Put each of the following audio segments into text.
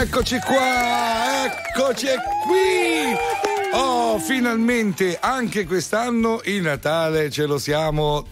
Eccoci qua, eccoci qui. Oh, finalmente anche quest'anno il Natale ce lo siamo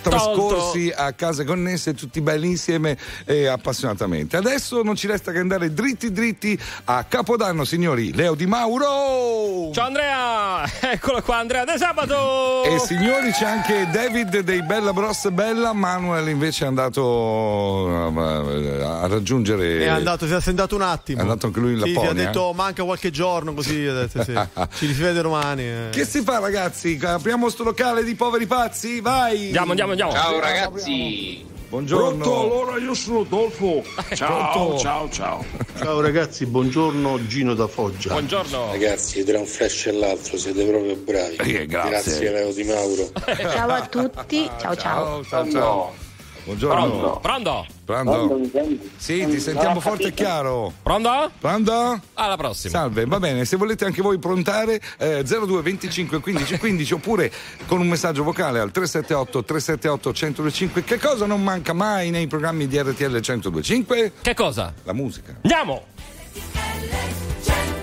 trascorsi a case connesse tutti belli insieme e appassionatamente. Adesso non ci resta che andare dritti dritti a Capodanno, signori. Leo Di Mauro! Ciao Andrea! Eccolo qua Andrea De Sabato! E signori c'è anche David dei Bella Bros Bella, Manuel invece è andato a raggiungere... È andato, si è assentato un attimo. È andato anche lui in sì, Lapponia. Sì, ha detto manca qualche giorno così, detto, sì. ci rivede domani. Eh. Che si fa ragazzi? Apriamo sto locale di poveri pazzi? Vai! Andiamo, andiamo, andiamo. Ciao ragazzi. Buongiorno. Pronto, allora io sono Dolfo. Ciao, Pronto? ciao, ciao. Ciao ragazzi, buongiorno Gino da Foggia. Buongiorno. Ragazzi, tra un flash e l'altro siete proprio bravi. Eh, grazie. Grazie Leo Di Mauro. Ciao a tutti, ciao ciao. ciao, ciao. Buongiorno. Pronto? Pronto? Pronto? Sì, ti sentiamo forte e chiaro. Pronto? Pronto? Alla prossima. Salve, va bene, se volete anche voi prontare eh, 02 25 15 15 oppure con un messaggio vocale al 378 378 125. Che cosa non manca mai nei programmi di RTL 125? Che cosa? La musica. Andiamo! RTL 125.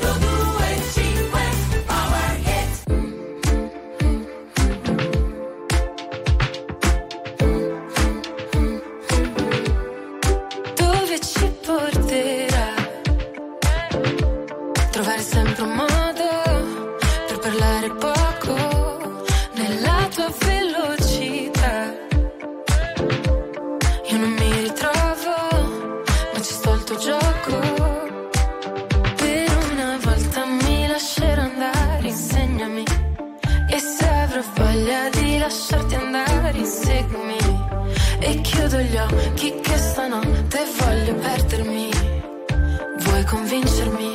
Chiudo gli occhi che stanotte voglio perdermi. Vuoi convincermi?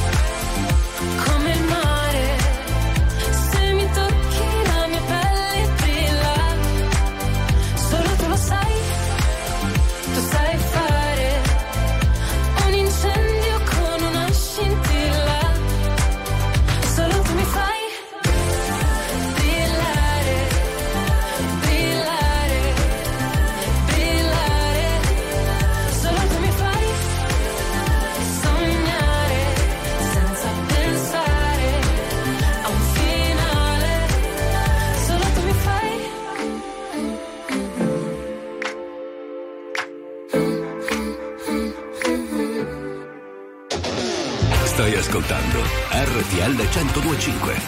ascoltando RTL 1025.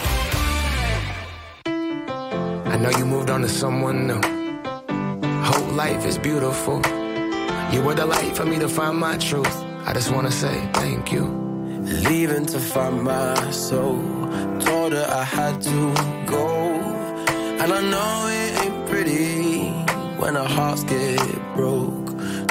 I know you moved on to someone new. Whole life is beautiful. You were the light for me to find my truth. I just wanna say thank you. Leaving to find my soul. Told her I had to go. And I know it ain't pretty when our hearts get broke.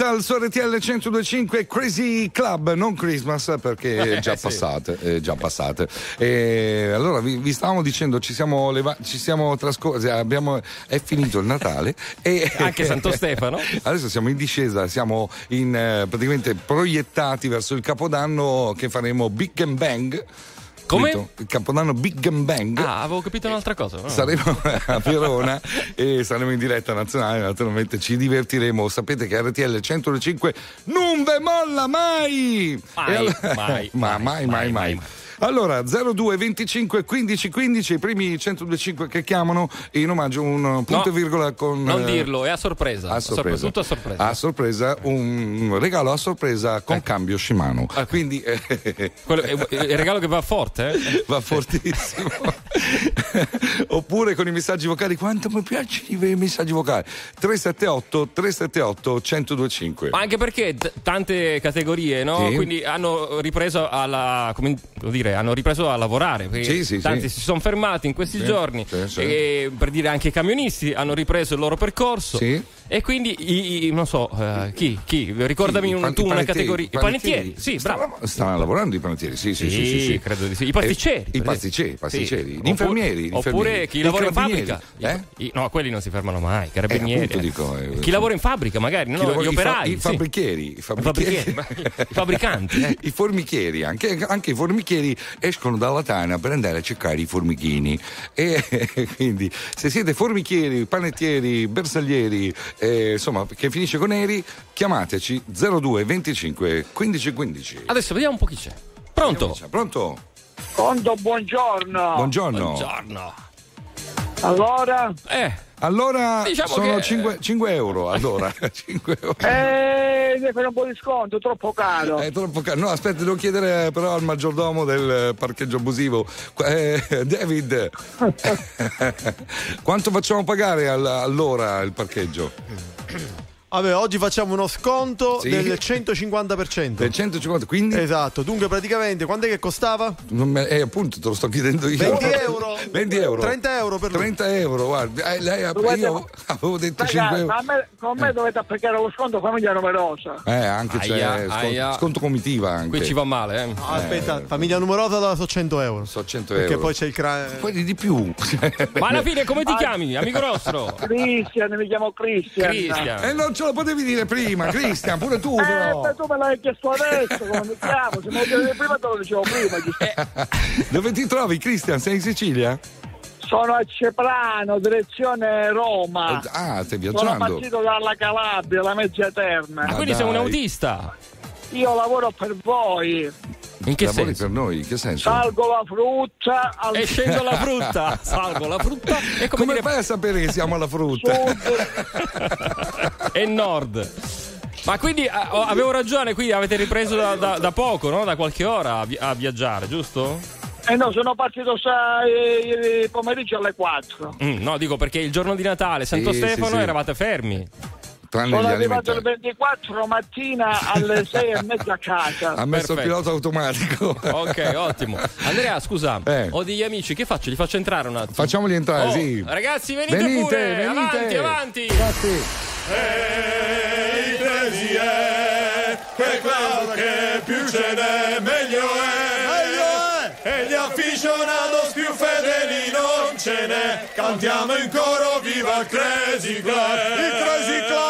Rudimental su RTL 1025 Crazy Club, non Christmas perché è già Sì. passate, è già passate. E allora vi, vi stavamo dicendo, ci siamo, leva- ci siamo trascorsi, abbiamo, è finito il Natale e Anche Santo Stefano. Adesso siamo in discesa, siamo in, eh, praticamente proiettati verso il Capodanno che faremo Big and Bang. Come? Il Capodanno Big and Bang. Ah, avevo capito un'altra cosa. no? Saremo a Verona e saremo in diretta nazionale, naturalmente ci divertiremo. Sapete che RTL 105 non ve molla mai! Mai, allora- mai, ma mai, mai, mai. Allora 02 25 15 15 i primi 125 che chiamano in omaggio un punto e virgola con Non eh, dirlo, è a sorpresa. a sorpresa. Tutto a sorpresa. A sorpresa, un regalo a sorpresa con cambio Shimano. Quindi eh, Quello- è- è il regalo che va forte, eh? va fortissimo. Oppure con i messaggi vocali, quanto mi piace i messaggi vocali? 378 378 1025. Ma anche perché t- tante categorie, no? Sì. Quindi hanno ripreso alla, come dire, hanno ripreso a lavorare. Sì, sì, tanti sì. si sono fermati in questi giorni. E per dire anche i camionisti hanno ripreso il loro percorso. Sì. E quindi i, i- non so, eh, chi, chi? Ricordami Sì, un- tu una categoria. I panettieri, sì, bravo. Stanno, stanno lavorando i panettieri, sì, sì, sì. Sì, sì, credo di sì. I pasticceri, Eh, I pasticceri, pasticceri. Gli infermieri. Oppure infermieri. chi lavora in fabbrica. Eh? I- no, quelli non si fermano mai. i Carabinieri. appunto dico, eh, chi lavora in fabbrica, magari, no? Gli operai. I fabbrichieri, i fabbrichieri. i fabbricanti, eh. I formichieri, anche, anche i formichieri escono dalla tana per andare a cercare i formichini. E quindi se siete formichieri, panettieri, bersaglieri, eh, insomma, che finisce con eri, chiamateci 02 25 15 15. Adesso vediamo un po' chi c'è. Pronto? Pronto? Conto, buongiorno. Buongiorno. Buongiorno. Allora? Eh. Allora Diciamo sono che- 5, euro. Allora, 5 euro. Eh, fare un po' di sconto, troppo caro. È troppo caro. No, aspetta, devo chiedere però al maggiordomo del parcheggio abusivo. Eh, David, quanto facciamo pagare all- all'ora il parcheggio? Vabbè, oggi facciamo uno sconto Sì. del 150%. Del 150, quindi? Esatto, dunque praticamente quant'è che costava? Non me- eh, appunto, te lo sto chiedendo io. 20 euro. 20 euro. 30 euro per lui. 30 euro, guarda. Eh, lei ha- Dovete- io avevo detto Ragazzi, 5 ma euro. a me- con me dovete applicare lo sconto famiglia numerosa. Eh, anche c'è Aia, sconto, sconto comitiva anche. Qui ci va male, eh. Ah, aspetta, famiglia numerosa da so 100 euro. So 100 Perché euro. poi c'è il cra- Quelli di più. Ma alla fine come ti chiami, amico nostro? Cristian, mi chiamo Cristian. Cristian. E non ce lo potevi dire prima, Cristian, pure tu Eh, però. ma tu me l'hai chiesto adesso, come mi chiamo? Se me lo chiedevi prima te lo dicevo prima. giusto? Dove ti trovi, Cristian? Sei in Sicilia? Sono a Ceprano, direzione Roma. Ah, stai Sono viaggiando. partito dalla Calabria, la mezza eterna. Ah, quindi sei un autista. Io lavoro per voi. In che Lavori senso? per noi? In che senso? Salgo la frutta al E scendo la frutta, salgo la frutta e come, Come dire fai a sapere che siamo alla frutta? e nord. Ma quindi ah, oh, avevo ragione, quindi avete ripreso da, da- da poco, no? Da qualche ora a, vi- a viaggiare, giusto? Eh no, sono partito sa, eh, pomeriggio alle 4. Mm, no, dico perché il giorno di Natale, Santo Sì, Stefano, sì, sì. eravate fermi. Tranne Sono gli arrivato il alimentari. 24 mattina alle 6 e mezza a casa. Ha messo il pilota automatico. Ok, ottimo. Andrea, scusa, Eh. ho degli amici, che faccio? Li faccio entrare un attimo. Facciamoli entrare, Oh, sì. Ragazzi, venite, Venite, pure! venite. Avanti, avanti! Infatti. Ehi, è, che club che più ce n'è, meglio è. E gli aficionados più fedeli non ce n'è. Cantiamo in coro, viva il Crazy Club! Il Crazy Club!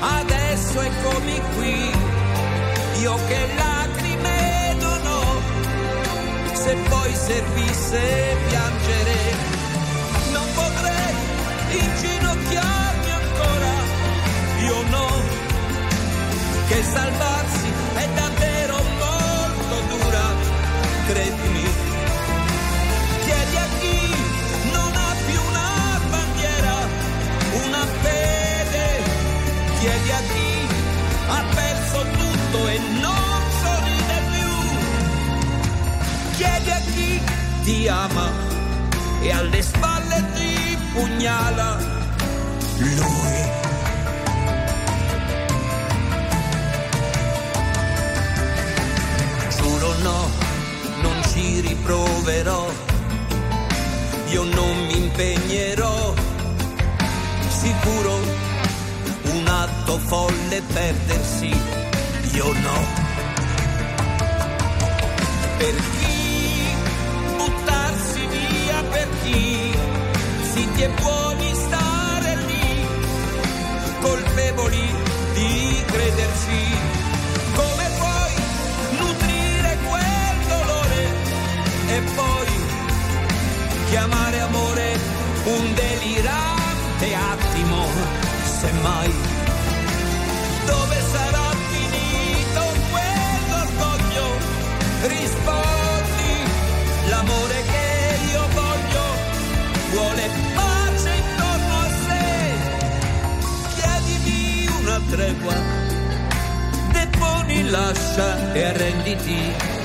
adesso eccomi qui, io che lacrime non ho, se poi servisse piangere, non potrei inginocchiarmi ancora, io no, che salvarsi è davvero molto dura, credimi. Chiedi a chi ha perso tutto e non sorride più, chiedi a chi ti ama e alle spalle ti pugnala. Lui. Giuro no, non ci riproverò, io non mi impegnerò, sicuro un atto folle perdersi, io no. Per chi buttarsi via, per chi zitti e buoni stare lì, colpevoli di crederci. Come puoi nutrire quel dolore e poi chiamare amore un delirante attimo, semmai. Dove sarà finito quell'orgoglio? Rispondi, l'amore che io voglio vuole pace intorno a sé. Chiedimi una tregua, deponi, lascia e arrenditi.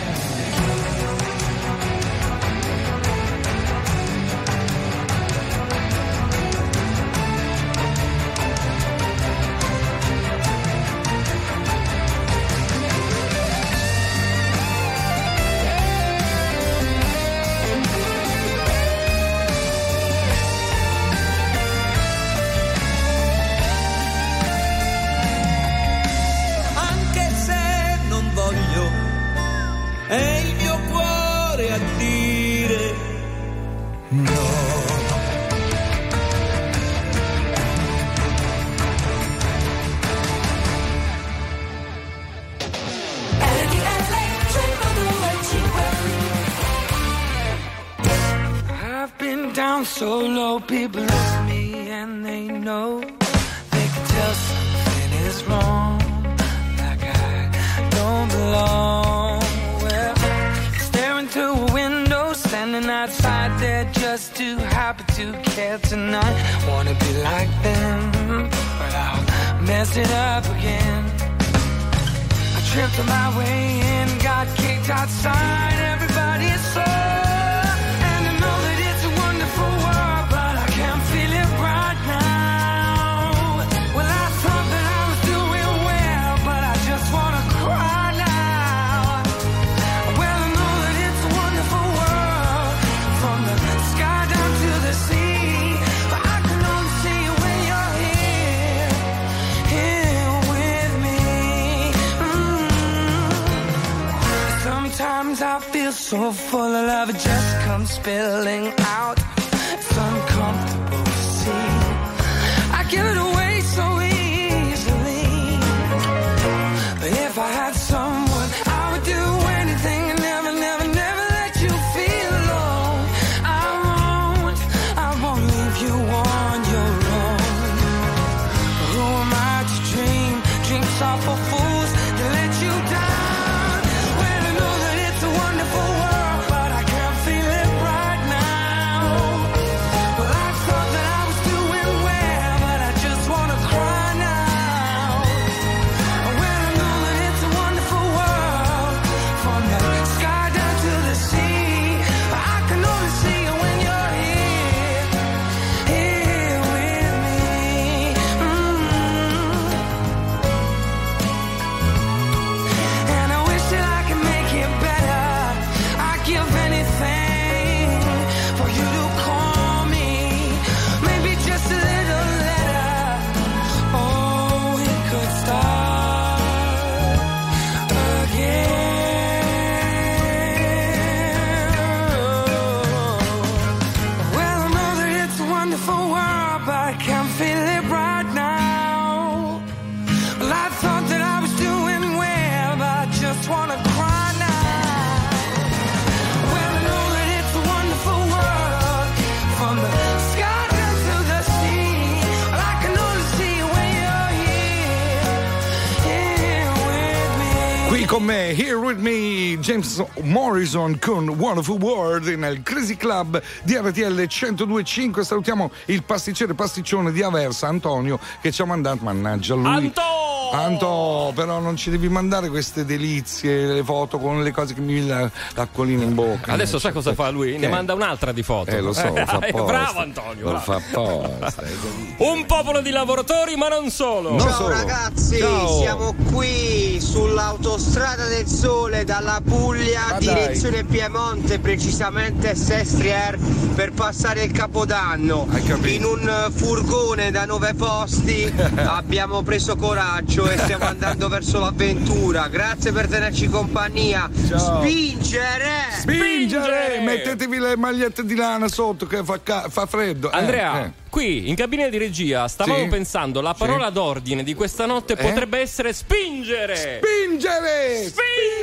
Outside there just too happy to care tonight. Wanna be like them, but I'll mess it up again. I tripped on my way in, got kicked outside. Everybody's so. So full of love, it just comes spilling out. Me. Qui con me, here with me, James Morrison con Wonderful World nel Crazy Club di RTL 1025. Salutiamo il pasticcere pasticcione di Aversa, Antonio, che ci ha mandato, mannaggia lui. Anto! Anto, però non ci devi mandare queste delizie, le foto con le cose che mi viene la- l'acquolina in bocca. Adesso sai cosa fa lui? Ne Eh. manda un'altra di foto. Eh, lo so, lo fa Eh, apposta. Bravo Antonio. Lo bravo. fa apposta. Un popolo di lavoratori, ma non solo. Non Ciao solo. ragazzi, Ciao. siamo qui sull'autostrada del sole dalla Puglia, Ma direzione Piemonte, precisamente Sestrier, per passare il Capodanno. In un eh, furgone da nove posti abbiamo preso coraggio e stiamo andando verso l'avventura. Grazie per tenerci compagnia. Ciao. Spingere! Spingere! Mettetevi le magliette di lana sotto che fa, ca- fa freddo. Eh, Andrea, eh. qui in cabina di regia stavamo Sì? pensando la parola d'ordine di questa notte Eh? potrebbe essere spingere. Spingere! Spingere!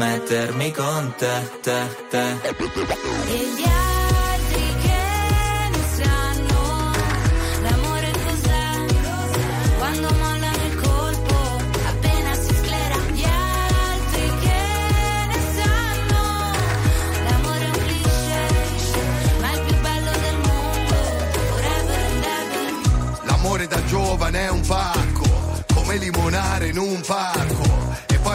Mettermi con te, te, te. E gli altri che ne sanno l'amore cos'è quando mollano il colpo appena si sclera gli altri che ne sanno l'amore è un cliché ma è il più bello del mondo forever and ever L'amore da giovane è un pacco, come limonare in un parco.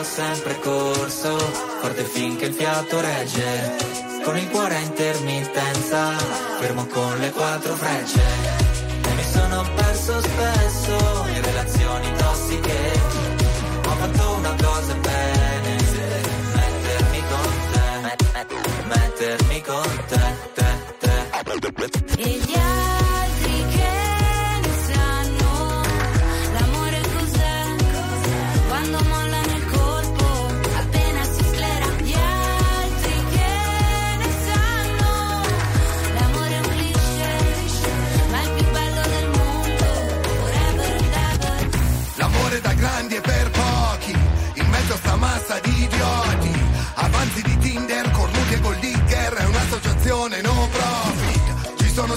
ho sempre corso, forte finché il fiato regge, con il cuore a intermittenza, fermo con le quattro frecce. E mi sono perso spesso in relazioni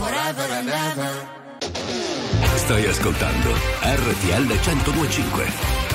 forever and ever. Stai ascoltando RTL 1025.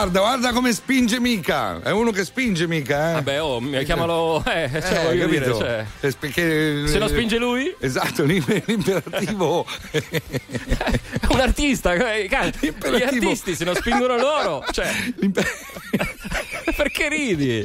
Guarda, guarda come spinge mica. È uno che spinge mica, eh. Vabbè, oh, mi eh, chiamalo. Eh, cioè, eh, capito? Dire, cioè. Es- perché, Se lo spinge lui? Esatto, l'imperativo. È un artista, eh, cioè, gli artisti se lo spingono loro. Cioè. Perché ridi?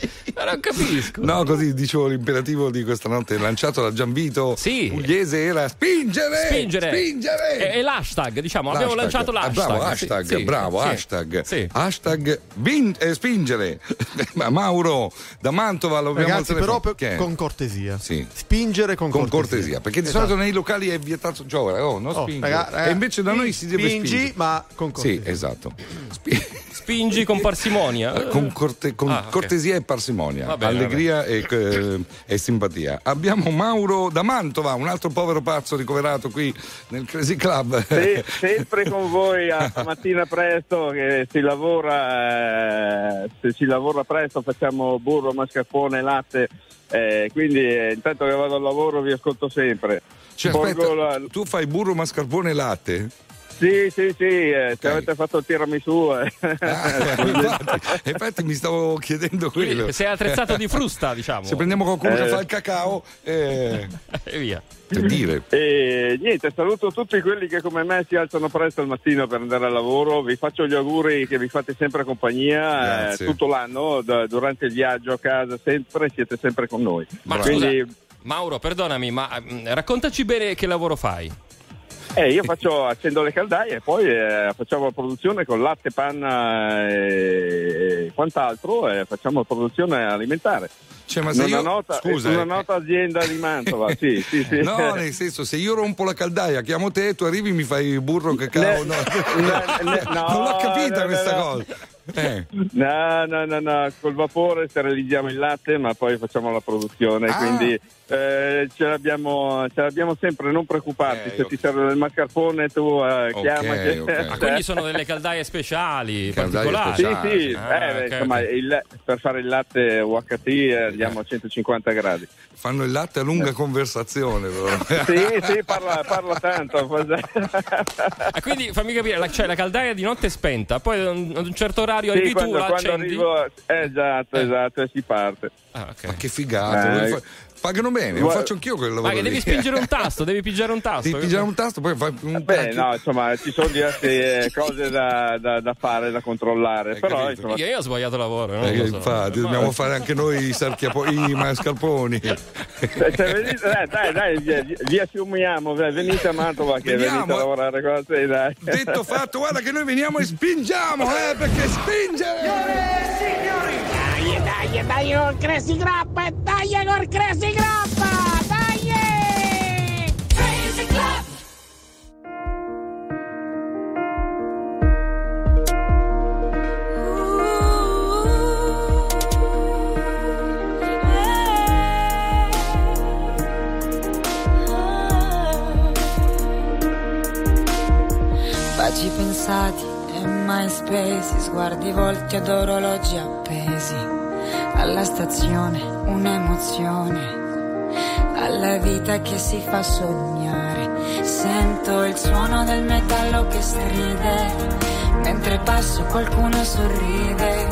Non capisco. No, così dicevo l'imperativo di questa notte lanciato da Gianvito Pugliese era spingere! Spingere. Spingere! E, e l'hashtag, diciamo, abbiamo lanciato Ah, l'hashtag. bravo, Sì, hashtag, sì, bravo, sì. hashtag. Sì. Hashtag vin- eh, spingere. Ma Mauro da Mantova lo abbiamo Ragazzi, però per- con cortesia. Sì. Spingere con, Con cortesia, perché di Esatto. solito nei locali è vietato giocare, oh, non Oh, spingere. raga- raga, e invece da noi si deve spingi, spingere. ma con Sì, esatto. Spingi con parsimonia. Eh, Con, corte- con Ah, ok. cortesia e parsimonia, bene, allegria e, eh, e simpatia. Abbiamo Mauro da Mantova, un altro povero pazzo ricoverato qui nel Crazy Club. Sì, sempre con voi a stamattina presto che si lavora, eh, se si lavora presto facciamo burro, mascarpone, latte, eh, quindi eh, intanto che vado al lavoro vi ascolto sempre. Cioè, aspetta, la- tu fai burro, mascarpone e latte? Sì, sì, sì, eh, se avete fatto il tiramisù. eh. infatti, infatti mi stavo chiedendo quello. Sei attrezzato di frusta, diciamo. Se prendiamo qualcuno che Eh. fa il cacao, eh, e via. per dire. E niente, saluto tutti quelli che come me si alzano presto al mattino per andare al lavoro. Vi faccio gli auguri che vi fate sempre compagnia eh, tutto l'anno, da- durante il viaggio a casa, sempre, siete sempre con noi. Ma Quindi, scusa, Mauro, perdonami, ma mm, raccontaci bene che lavoro fai. Eh, io faccio, accendo le caldaie e poi eh, facciamo la produzione con latte, panna e, e quant'altro e facciamo produzione alimentare. Cioè, ma se una, io- nota, scusa, una eh. nota azienda di Mantova, sì, sì, sì. No, nel senso, se io rompo la caldaia, chiamo te, tu arrivi e mi fai burro, cacao. Ne- no. ne- no, non l'ho capita questa cosa. Eh. No, no, no, no, col vapore sterilizziamo il latte, ma poi facciamo la produzione, Ah. quindi eh, ce, l'abbiamo, ce l'abbiamo sempre, non preoccuparti, se ti serve del mascarpone tu eh, Ok, chiamaci. ok. Ah, quindi sono delle caldaie speciali, Caldaie particolari. Sì, sì, Ah, eh, ok, insomma, il- per fare il latte UHT eh, andiamo a 150 gradi. Fanno il latte a lunga conversazione. però. Sì, sì, parla, parla tanto. Ah, quindi fammi capire, la, cioè, la caldaia di notte è spenta, poi ad un, ad un certo orario Sì, arrivi tu, quando, quando arrivo, eh, esatto, esatto, e si parte. Ah, ok. Ma che figata. Eh, Pagano bene, lo faccio anch'io quel lavoro. Ma che devi spingere un tasto, devi pigiare un tasto. Devi pigiare un tasto, poi fai un Beh, no, insomma, ci sono diverse eh, cose da, da- da fare, da controllare. Però, insomma, Io ho sbagliato lavoro, Eh, so. infatti, dobbiamo fare anche noi i, sarchiapo- i mascarponi. se- se venite- dai, dai, dai, via, vi assumiamo, venite a Mantova che Veniamo, venite a eh. lavorare con te, dai. Detto fatto, guarda che noi veniamo e spingiamo, eh, perché spingere! Dai, dai, dai col Crazy Grappa, dai col Crazy Grappa, dai! Crazy Club! Baci pensati e mai spesi, sguardi volti ad orologi appesi. Alla stazione un'emozione, alla vita che si fa sognare. Sento il suono del metallo che stride, mentre passo qualcuno sorride.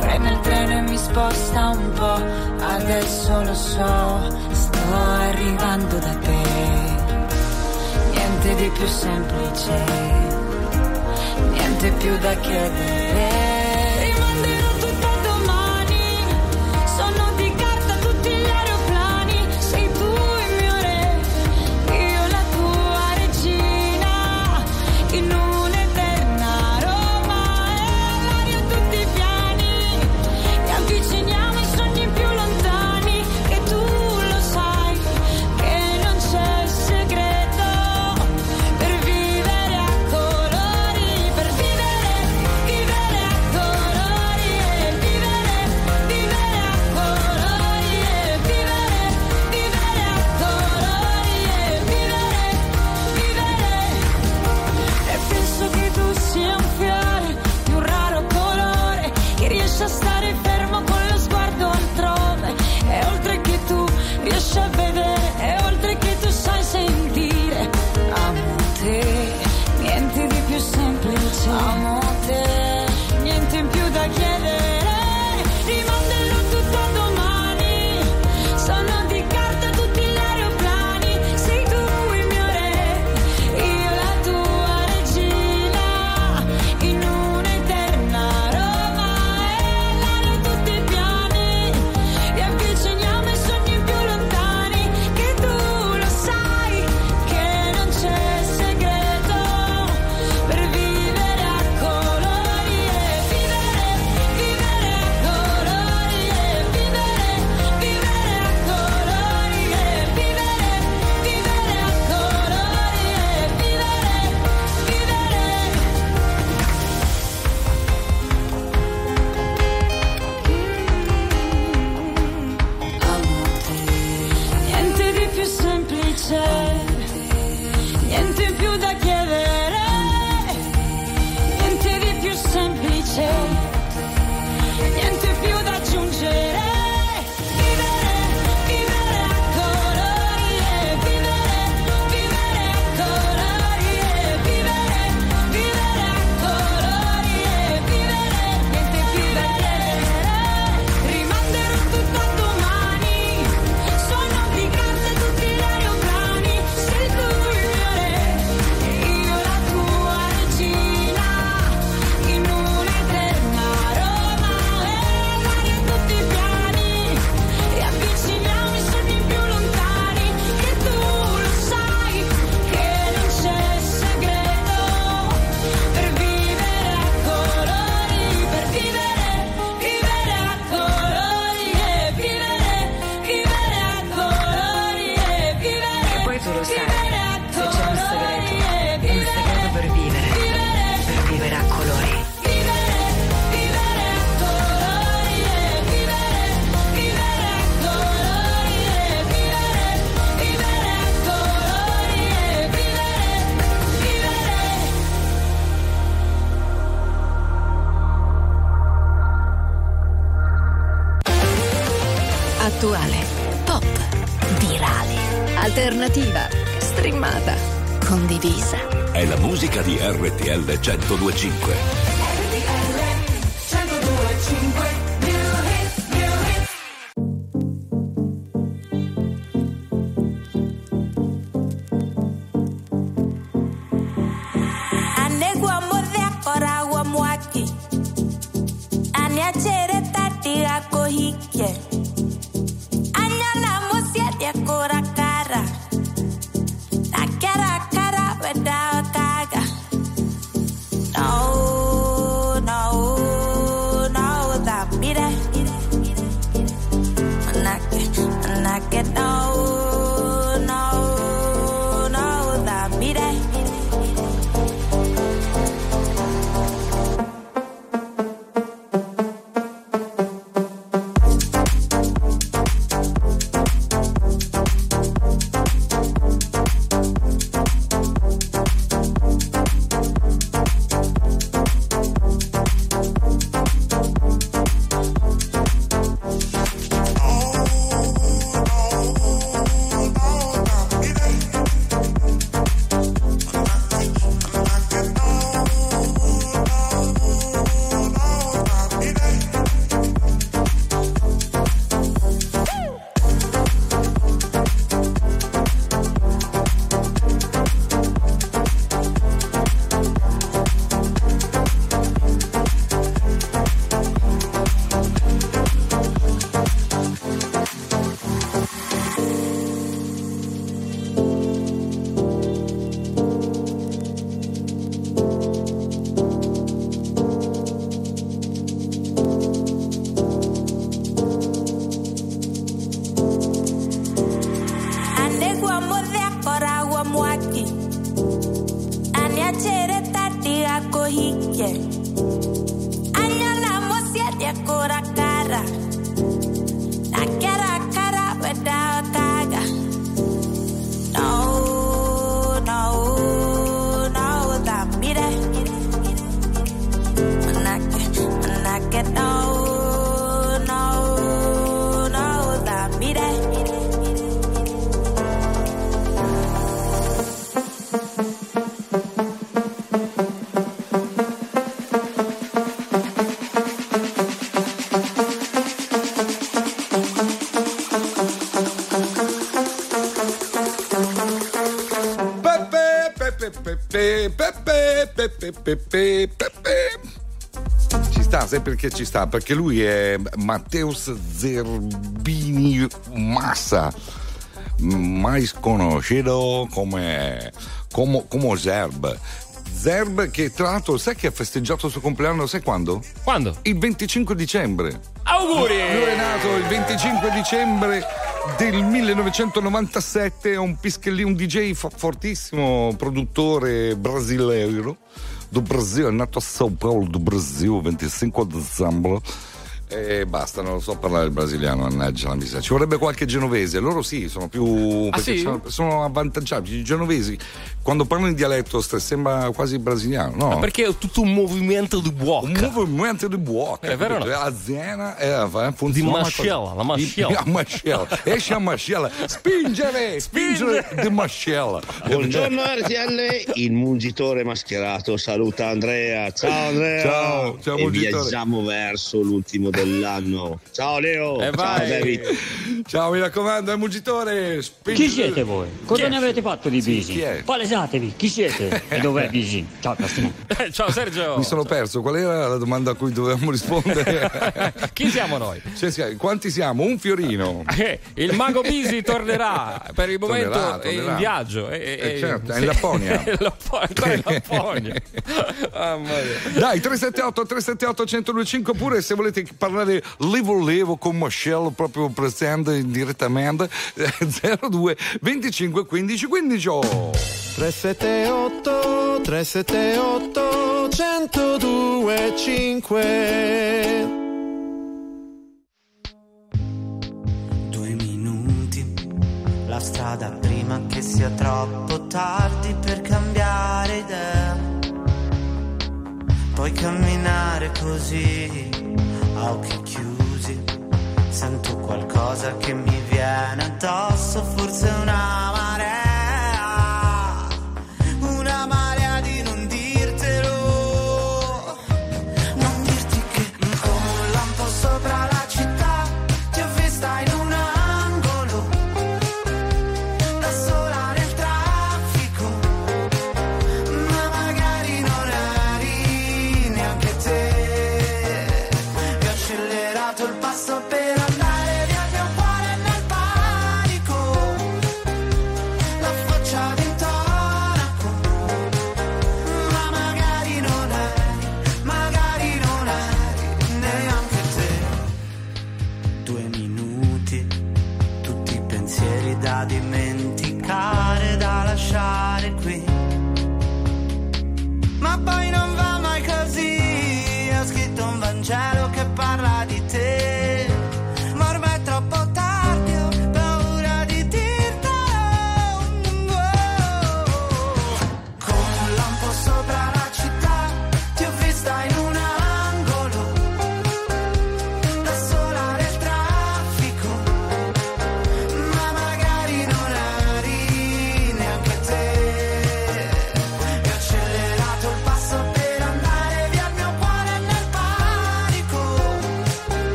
Frena il treno e mi sposta un po', adesso lo so, sto arrivando da te niente di più semplice, niente più da chiedere. Peppe, Peppe, Peppe. Ci sta, sai perché ci sta? Perché lui è Matteus Zerbini Massa, mais conosciuto come, come, come Zerb. Zerb che tra l'altro sai che ha festeggiato il suo compleanno, sai quando? Quando? Il 25 dicembre. Auguri! Lui è nato il 25 dicembre del 1997, è un pischellino, un DJ fo- fortissimo, produttore brasileiro do Brasil, è nato a São Paulo do Brasil, 25 dicembre. E basta, non lo so parlare il brasiliano, mannaggia la miseria. Ci vorrebbe qualche genovese, loro sì, sono più. Ah, sì? sono, sono avvantaggiati. I genovesi, quando parlano in dialetto, sembra quasi brasiliano, no? Ma perché è tutto un movimento di bocca. Un movimento di bocca. È vero no? La zena eh, fa- funziona. Di mascella, la mascella. La mascella. Esce a mascella. Spingere, spingere di mascella. Buongiorno RTL, il mungitore mascherato saluta Andrea. Ciao Andrea. Ciao, ciao, e mungitore. viaggiamo verso l'ultimo dell'anno. Ciao Leo. E Ciao vai. David. Ciao, mi raccomando, è un mungitore. Spingere. Chi siete voi? Cosa ne è? avete fatto di Sì, Bisi? chi Presentatevi, chi siete e dov'è Visin? Ciao Castellino. Eh, ciao Sergio. Mi sono perso, qual era la domanda a cui dovevamo rispondere? chi siamo noi? Cioè, quanti siamo? Un fiorino. Eh, il mago Bisi tornerà, per il momento tornerà, tornerà. in viaggio. E, eh, certo, è in Lapponia. Dai, 378 378 1025 pure se volete parlare levo levo con Michelle proprio presente direttamente 02 25 15 15 oh. 378 378 102 5 strada prima che sia troppo tardi per cambiare idea. Puoi camminare così, a occhi chiusi. Sento qualcosa che mi viene addosso, forse una marea.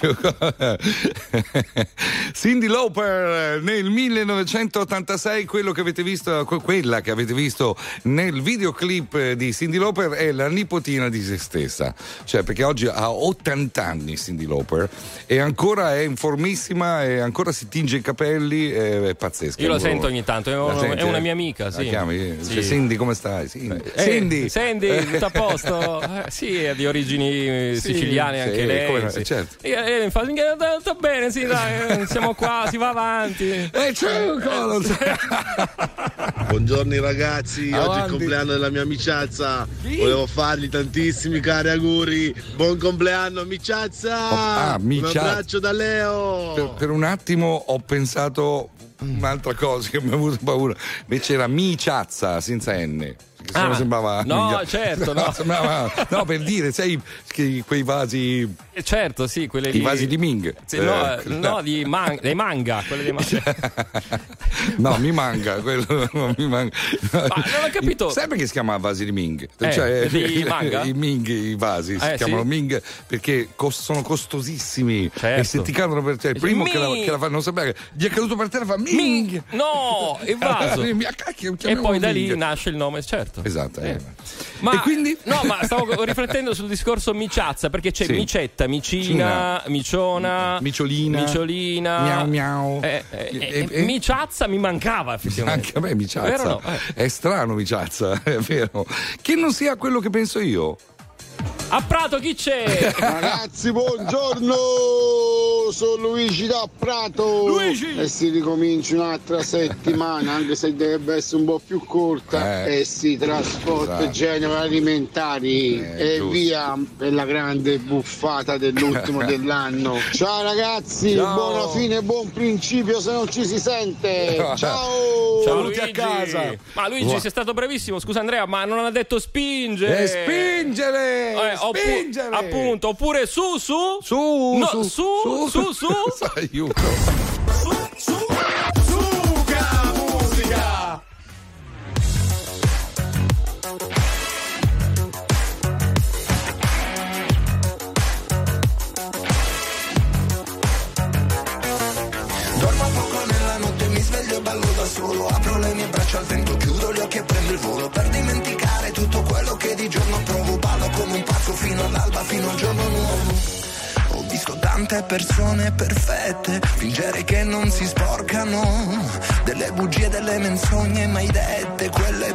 すごい。Cindy Lauper eh, nel 1986, quello che avete visto, que- quella che avete visto nel videoclip eh, di Cindy Lauper è la nipotina di se stessa. Cioè, perché oggi ha 80 anni Cindy Lauper e ancora è in formissima e ancora si tinge i capelli, è, pazzesca. Io la sento ogni tanto, è, senti, è una eh? mia amica, sì. La chiami? Sì. Cioè, Cindy, come stai? Cindy. Eh, Cindy. Sandy, tutto a posto? Eh, sì, è di origini siciliane sì, anche lei. come sì. certo. E, e "Eh, sta bene, sì, dai, eh, siamo qua, si va avanti. E c'è Buongiorno ragazzi, oggi è Avanti. il compleanno della mia amiciazza. Chi? Volevo fargli tantissimi cari auguri. Buon compleanno amiciazza! ah, Miciazza. Un abbraccio da Leo! Per, per un attimo ho pensato un'altra cosa che mi ha avuto paura. Invece era Miciazza senza N. Che Ah, sembrava. no, certo, no. sembrava- no, per dire, sai, quei vasi. Eh, Certo, sì, quelle I lì. vasi di Ming. Sì, no, Eh, eh, no, di man- dei manga, quelle dei manga. No, mi manca quello. no, mi manca. non ho capito. Sai perché si chiama vasi di Ming? Eh, di manga? I Ming, i vasi si Eh, chiamano sì? Ming perché cos- sono costosissimi. Certo. E se ti cadono per terra, il primo che la, Ming! che la fa non sapeva, gli è caduto per terra fa Ming. No, il vaso. Ah, e poi da lì Ming. nasce il nome, certo. Esatto. eh. Ma, E quindi? No, ma stavo riflettendo sul discorso miciazza, perché c'è Sì. micetta, micina, Cina. miciona, Miciolina. miciolina. Miau miau. Eh, eh, eh, miciazza mi mancava effettivamente. Anche a me Miciazza. Vero no? Eh. È strano Miciazza, è vero. Che non sia quello che penso io. A Prato chi c'è? Ragazzi, buongiorno! Sono Luigi da Prato Luigi! e si ricomincia un'altra settimana, anche se dovrebbe essere un po' più corta. Eh. E si trasporta Esatto. generi alimentari Eh, e giusto. via per la grande buffata dell'ultimo dell'anno. Ciao ragazzi, Ciao. buona fine e buon principio se non ci si sente. Ciao! Ciao Luigi. a casa. Ma Luigi sei stato bravissimo, scusa Andrea, ma non ha detto spinge. E spingere! Eh, oppu- spingere! appunto, oppure su su Su, No, su, su, su, su. Aiuto. Suga perfette fingere che non si sporcano delle bugie, delle menzogne mai dette, pensate non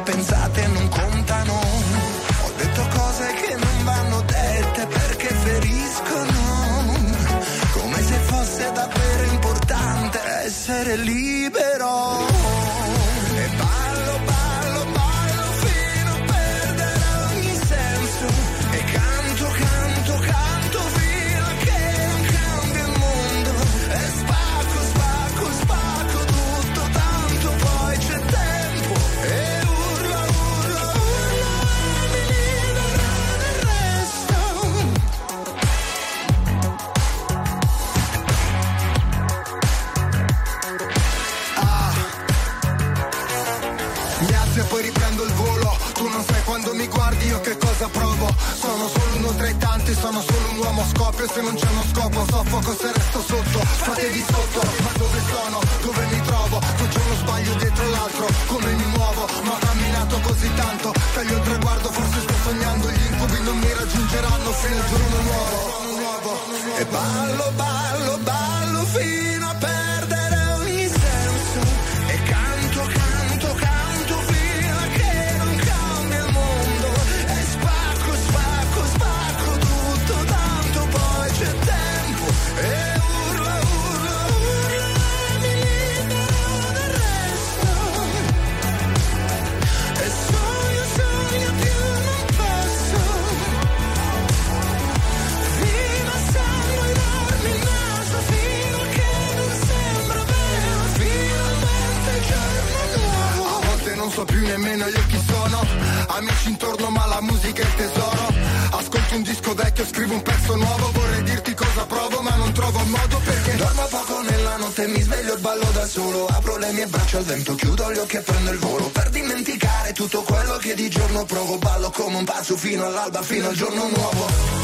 come un pazzo fino all'alba, fino al giorno nuovo.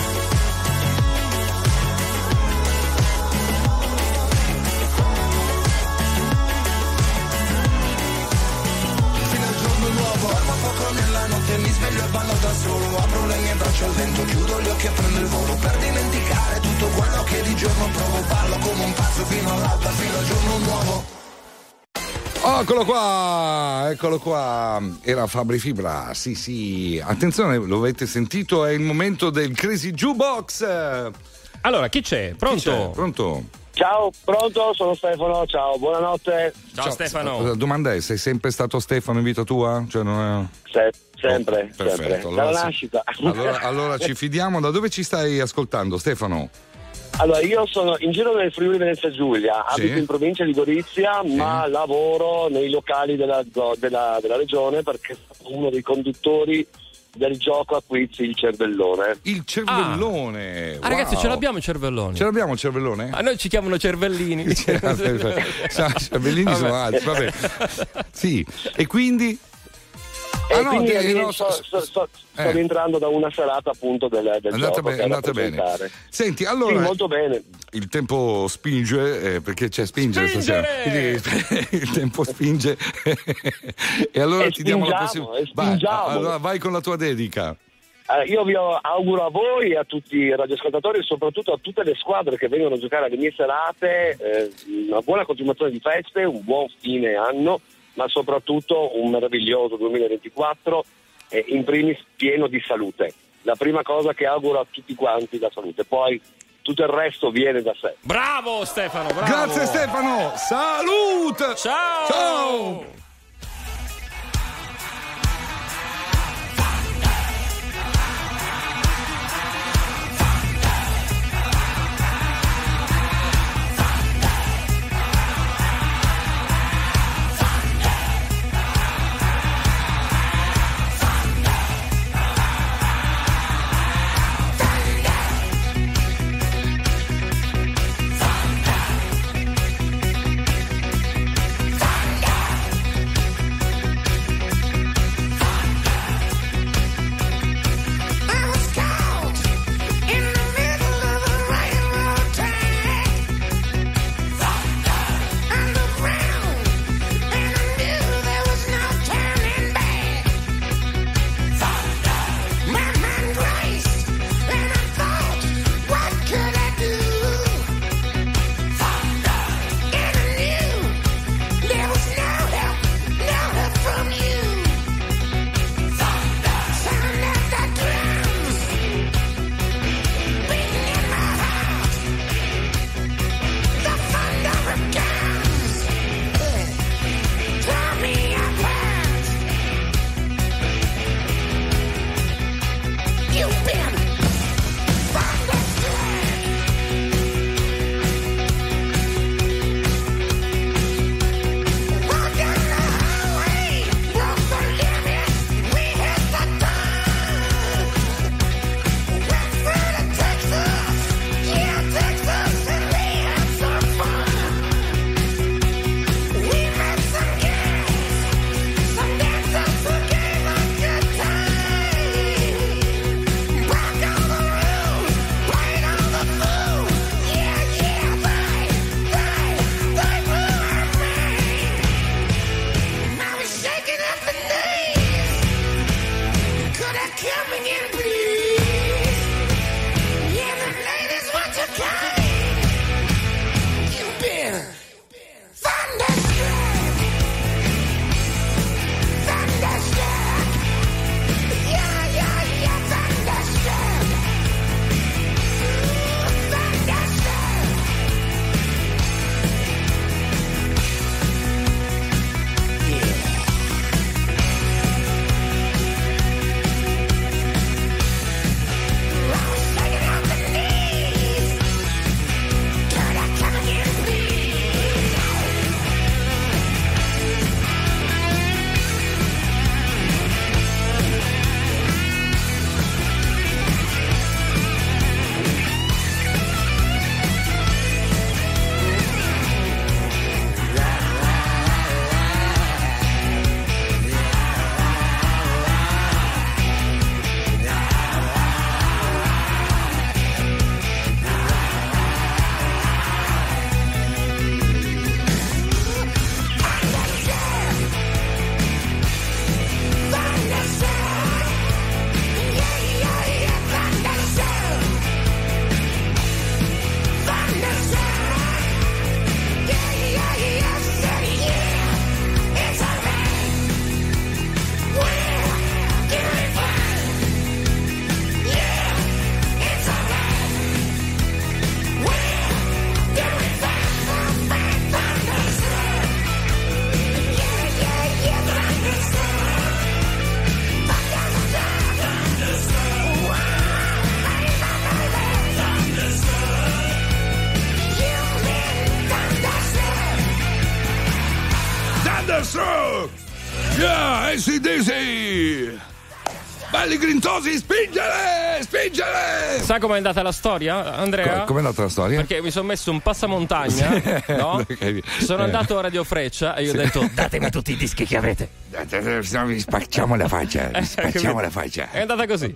Nella notte, mi sveglio e ballo da solo. Apro le mie braccia al vento, chiudo gli occhi e prendo il volo Per dimenticare tutto quello che di giorno provo. Ballo come un pazzo fino all'alba, fino al giorno nuovo. Eccolo qua, eccolo qua. Era Fabri Fibra, sì sì. Attenzione, lo avete sentito, è il momento del Crazy Jukebox. Allora, chi c'è? Pronto? Pronto? Ciao, pronto? Sono Stefano, ciao, buonanotte. La domanda è: sei sempre stato Stefano in vita tua? Cioè non è... Se- sempre, Oh, perfetto, sempre. allora Dalla nascita. Allora, allora ci fidiamo. Da dove ci stai ascoltando, Stefano? Allora, io sono in giro nel Friuli Venezia Giulia, Sì. abito in provincia di Gorizia, ma lavoro nei locali della, della- della regione perché sono uno dei conduttori del gioco a quiz Il Cervellone. Il cervellone. Ah, ragazzi, wow. ce l'abbiamo il cervellone. Ce l'abbiamo il cervellone? A noi ci chiamano cervellini. Cervellini sono altri, vabbè. Sì, e quindi? E Ah, quindi eh, no, sto, sto- sto- sto eh. rientrando da una serata appunto del, del Andate gioco bene, andate da bene. Senti, allora. Sì, molto bene. Il tempo spinge, eh, perché c'è spingere stasera. Spingere! Quindi il tempo spinge. e allora E ti diamo la possibilità. Vai, allora vai con la tua dedica. Eh, io vi auguro a voi e a tutti i radioascoltatori e soprattutto a tutte le squadre che vengono a giocare alle mie serate eh, una buona continuazione di feste, un buon fine anno, ma soprattutto un meraviglioso 2024 e in primis pieno di salute. La prima cosa che auguro a tutti quanti è la salute, poi tutto il resto viene da sé. Bravo Stefano, bravo. Grazie Stefano, salute! Ciao! Ciao! Sa com'è andata la storia, Andrea? Com'è andata la storia? Perché mi sono messo un passamontagna, sì. no? okay. Sono eh. andato a Radio Freccia e io sì. ho detto datemi tutti i dischi che avete. Se eh, eh, no vi spacciamo la faccia, vi spacciamo la faccia. È andata così.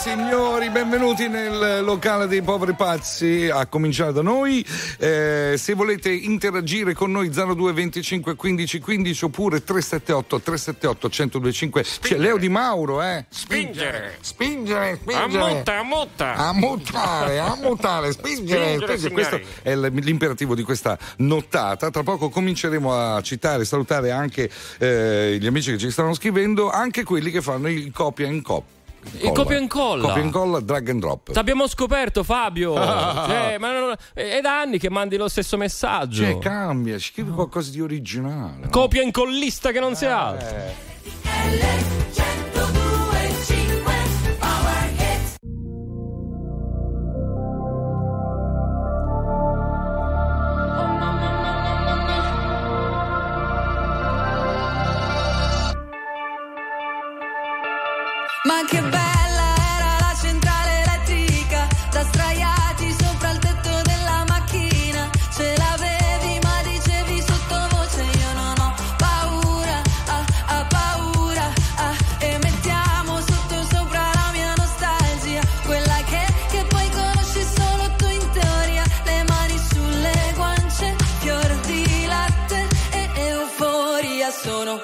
signori, benvenuti nel locale dei poveri pazzi, a cominciare da noi. Eh, se volete interagire con noi 02 25 15 15 oppure 378 378 1025 c'è Leo Di Mauro, eh. Spingere, spingere, spingere. Ammutta, ammutta. Ammutare, ammutare, spingere, spingere, spingere. Questo è l'imperativo di questa nottata. Tra poco cominceremo a citare, salutare anche eh, gli amici che ci stanno scrivendo, anche quelli che fanno il copia in coppia il copia e incolla. Copia e incolla, drag and drop. Ti abbiamo scoperto, Fabio. cioè, ma non, è da anni che mandi lo stesso messaggio. Cioè, cambia, scrivi qualcosa di originale. No? Copia e incollista che non eh. si ha. Eh. Ma che sono.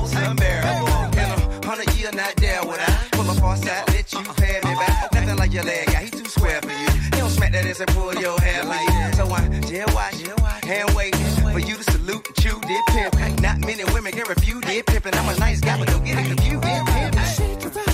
Almost unbearable. In a hundred year, not there would I pull up on side, let you pay me back. Nothing like your leg guy, he too square for you. He don't smack that ass and pull your hair like that. So I jail watch, hand wait for you to salute and chew did pimp. Not many women can refuse did pimp, and I'm a nice guy, but don't get it confused. Did pimp.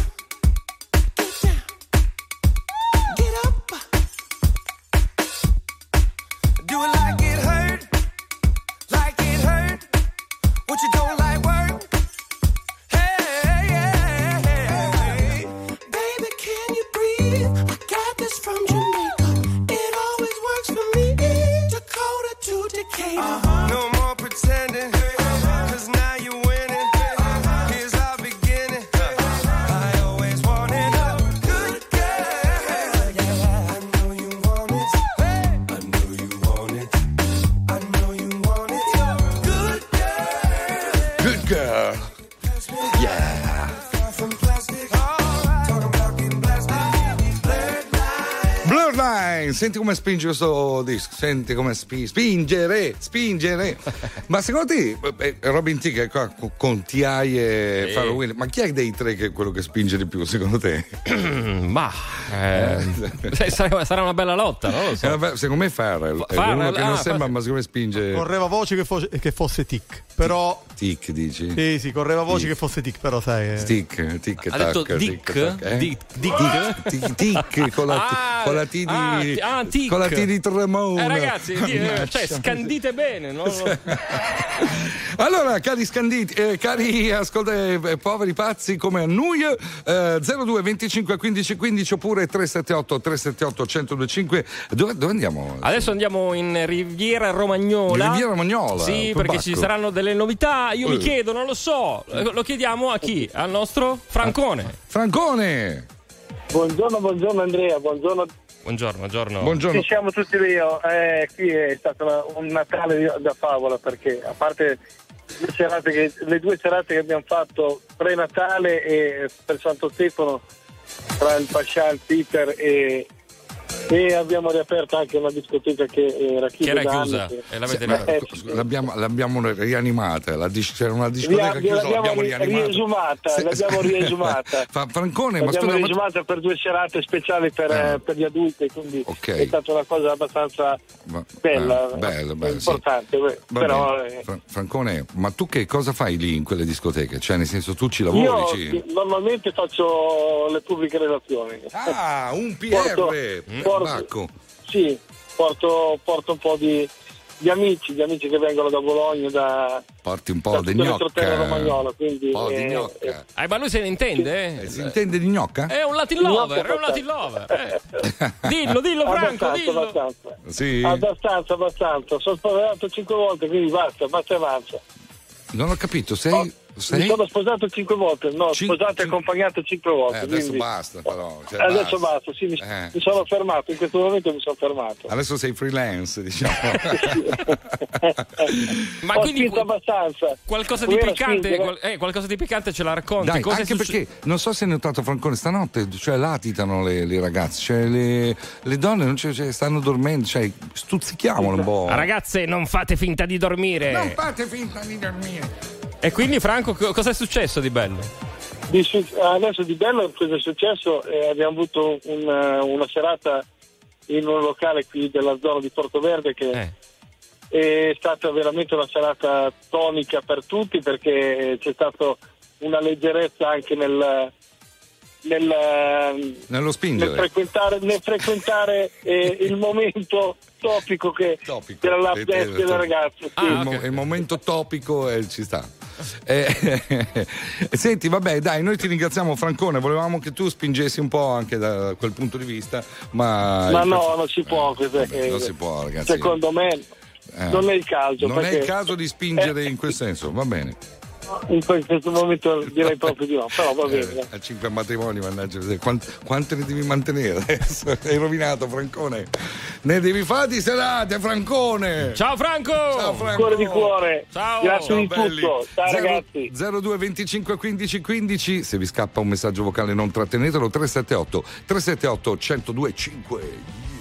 Senti come spinge questo disco, senti come spi- spingere, spingere. ma secondo te, eh, Robin T che qua con- TI e. Pharrell Williams, ma chi è dei tre che è quello che spinge di più secondo te? Ma eh, eh, sarà, sarà una bella lotta, no? Lo so. Eh, beh, secondo me Farrell, è Farrell, uno che non ah, sembra, ma secondo me spinge Correva voce che fosse, che fosse tic. Però. tic, dici? Sì, sì, correva voce che fosse tic, però sai. eh. Stick, tic, Ha detto tac, Dick? tic, tac, eh? Dick? Dick, tic, tic, con la, Ah, con la T di ah, ah, tic. con la T di Tremona. Eh, ragazzi, eh, cioè, scandite bene, no? Allora, cari scanditi, eh, cari ascolta, eh, poveri pazzi come a noi, eh, 02 25 15 15 oppure 378 378 1025. Dove, dove andiamo? Adesso andiamo in Riviera Romagnola. Riviera Romagnola, Sì, per perché ci saranno delle novità. Io mi Eh. chiedo, non lo so. Eh, Lo chiediamo a chi? Al nostro Francone. Francone! Buongiorno, buongiorno Andrea, buongiorno. Buongiorno, buongiorno. Ci siamo tutti lì. oh. Eh, qui è stato un Natale da favola perché a parte le, serate che- le due serate che abbiamo fatto pre-Natale e per Santo Stefano tra il Pascià, il Peter e, e abbiamo riaperto anche una discoteca che era chiusa. Che era chiusa, e l'avete riaperta. sì. L'abbiamo, l'abbiamo rianimata, la dis- c'era una discoteca Ria- chiusa, l'abbiamo l'abbiamo ri- rianimata. riesumata, l'abbiamo riesumata. Fa- Francone, ma L'abbiamo ma- riesumata per due serate speciali per, Eh. eh, per gli adulti, quindi Ok. è stata una cosa abbastanza ma- bella, eh, bello, sì. importante. Va però eh, Fra- Francone, ma tu che cosa fai lì in quelle discoteche? Cioè, nel senso, tu ci lavori? io ci- normalmente faccio le pubbliche relazioni. Ah, un PR, Porto- mm, porto- Bacco. Sì, porto, porto un po' di, di amici, di amici che vengono da Bologna, da, Porti un po' di gnocca. romagnolo, quindi Un po' di eh, gnocca. Eh, ma lui se ne intende? eh? Si intende di gnocca? È un Latin lover, è un Latin lover. eh. Dillo, dillo, Franco, abbastanza, dillo. abbastanza. Sì. Abbastanza, abbastanza. Sono spaventato cinque volte, quindi basta, basta e avanza. Non ho capito, sei... Sei? Mi sono sposato cinque volte, no, sposato e accompagnato cinque volte. Eh, adesso quindi- basta però. cioè, adesso basta. basta, sì, mi, Eh. mi sono fermato, in questo momento mi sono fermato. Adesso sei freelance, diciamo. Ma Ho quindi spinto abbastanza. qualcosa di piccante, qual- eh, qualcosa di piccante ce la racconti. Dai, Cosa anche succe- perché non so se hai notato Francone stanotte, cioè latitano le, le ragazze, cioè le, le donne cioè, stanno dormendo, cioè stuzzichiamole un po'. Ragazze, non fate finta di dormire. Non fate finta di dormire. E quindi, Franco, co- cosa è successo di bello? Di su- adesso di bello cosa è successo? Eh, abbiamo avuto una, una serata in un locale qui della zona di Portoverde che Eh. è stata veramente una serata tonica per tutti perché c'è stata una leggerezza anche nel, nel, Nello nel spingere. frequentare, nel frequentare eh, il momento topico che era la Eh, dance eh, delle ragazze. sì. il, mo- il momento topico eh, ci sta. Eh, senti, vabbè, dai, noi ti ringraziamo Francone, volevamo che tu spingessi un po' anche da quel punto di vista, ma... Ma no, non si può. cos'è che- Non si può, ragazzi. Secondo me Eh. non è il caso. Non è perché- il caso di spingere in quel senso, va bene. In questo momento direi proprio di no, però va bene. Eh, a cinque matrimoni, mannaggia, quanti, quanti ne devi mantenere? Hai rovinato, Francone. Ne devi fare di serate, Francone. Ciao, Franco. Ciao, Franco. Cuore di cuore. Ciao. Grazie Ciao, di tutto. Ciao, 0, ragazzi. 02 25 15 15. Se vi scappa un messaggio vocale, non trattenetelo. 378 378 102 5.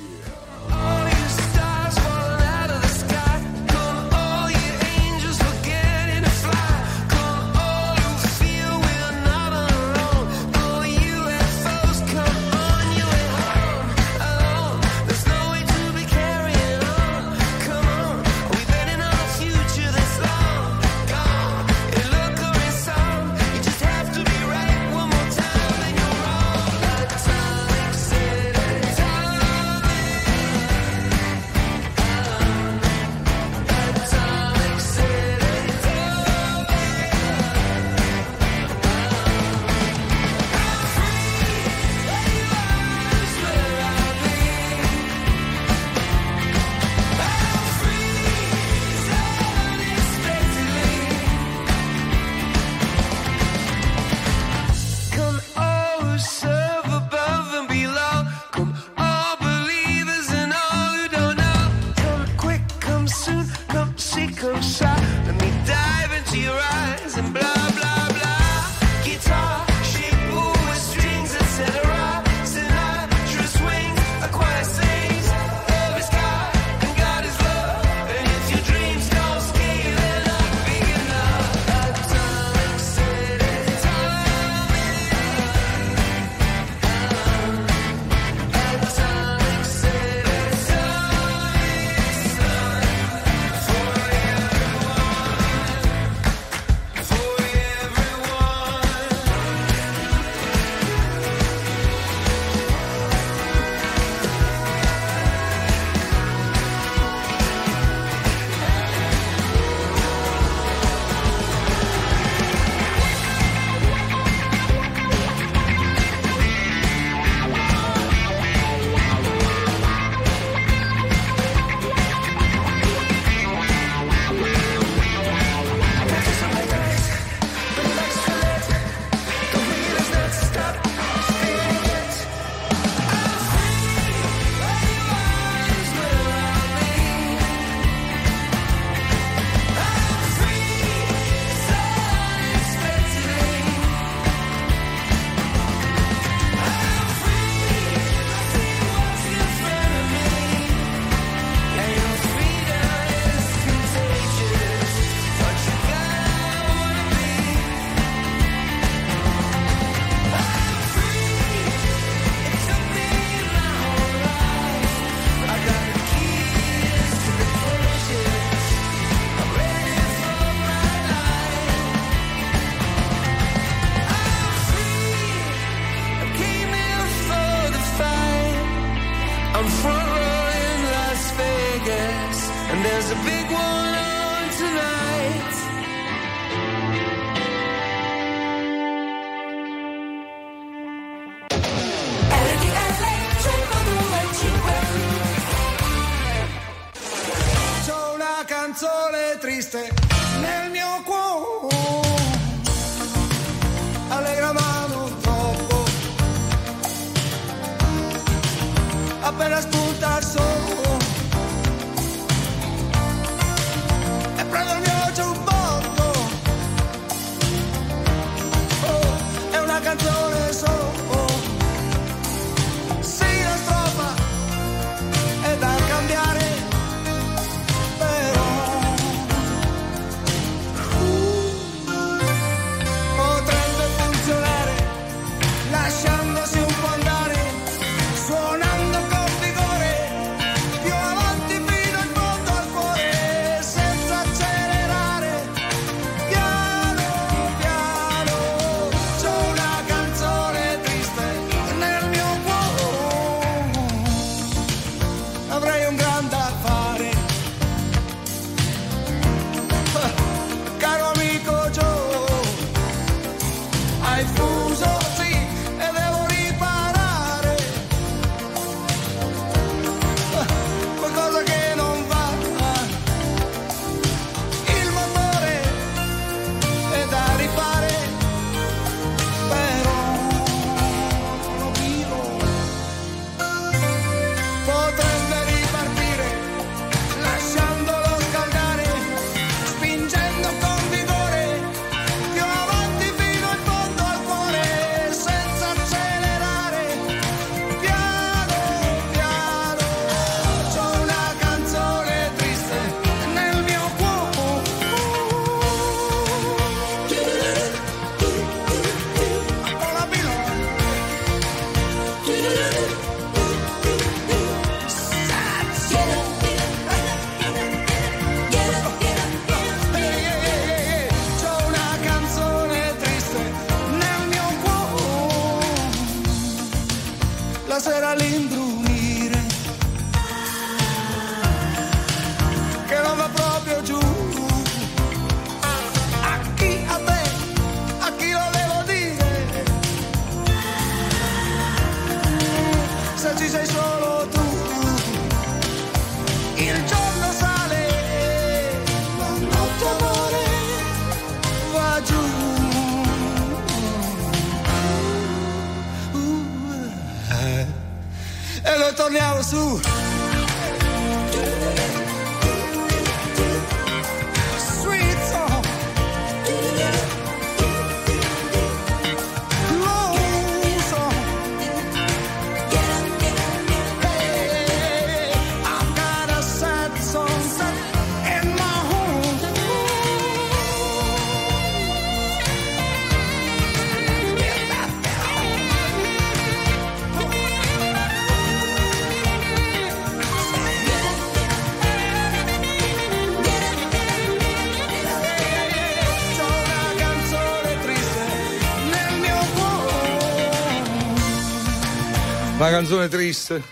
canzone triste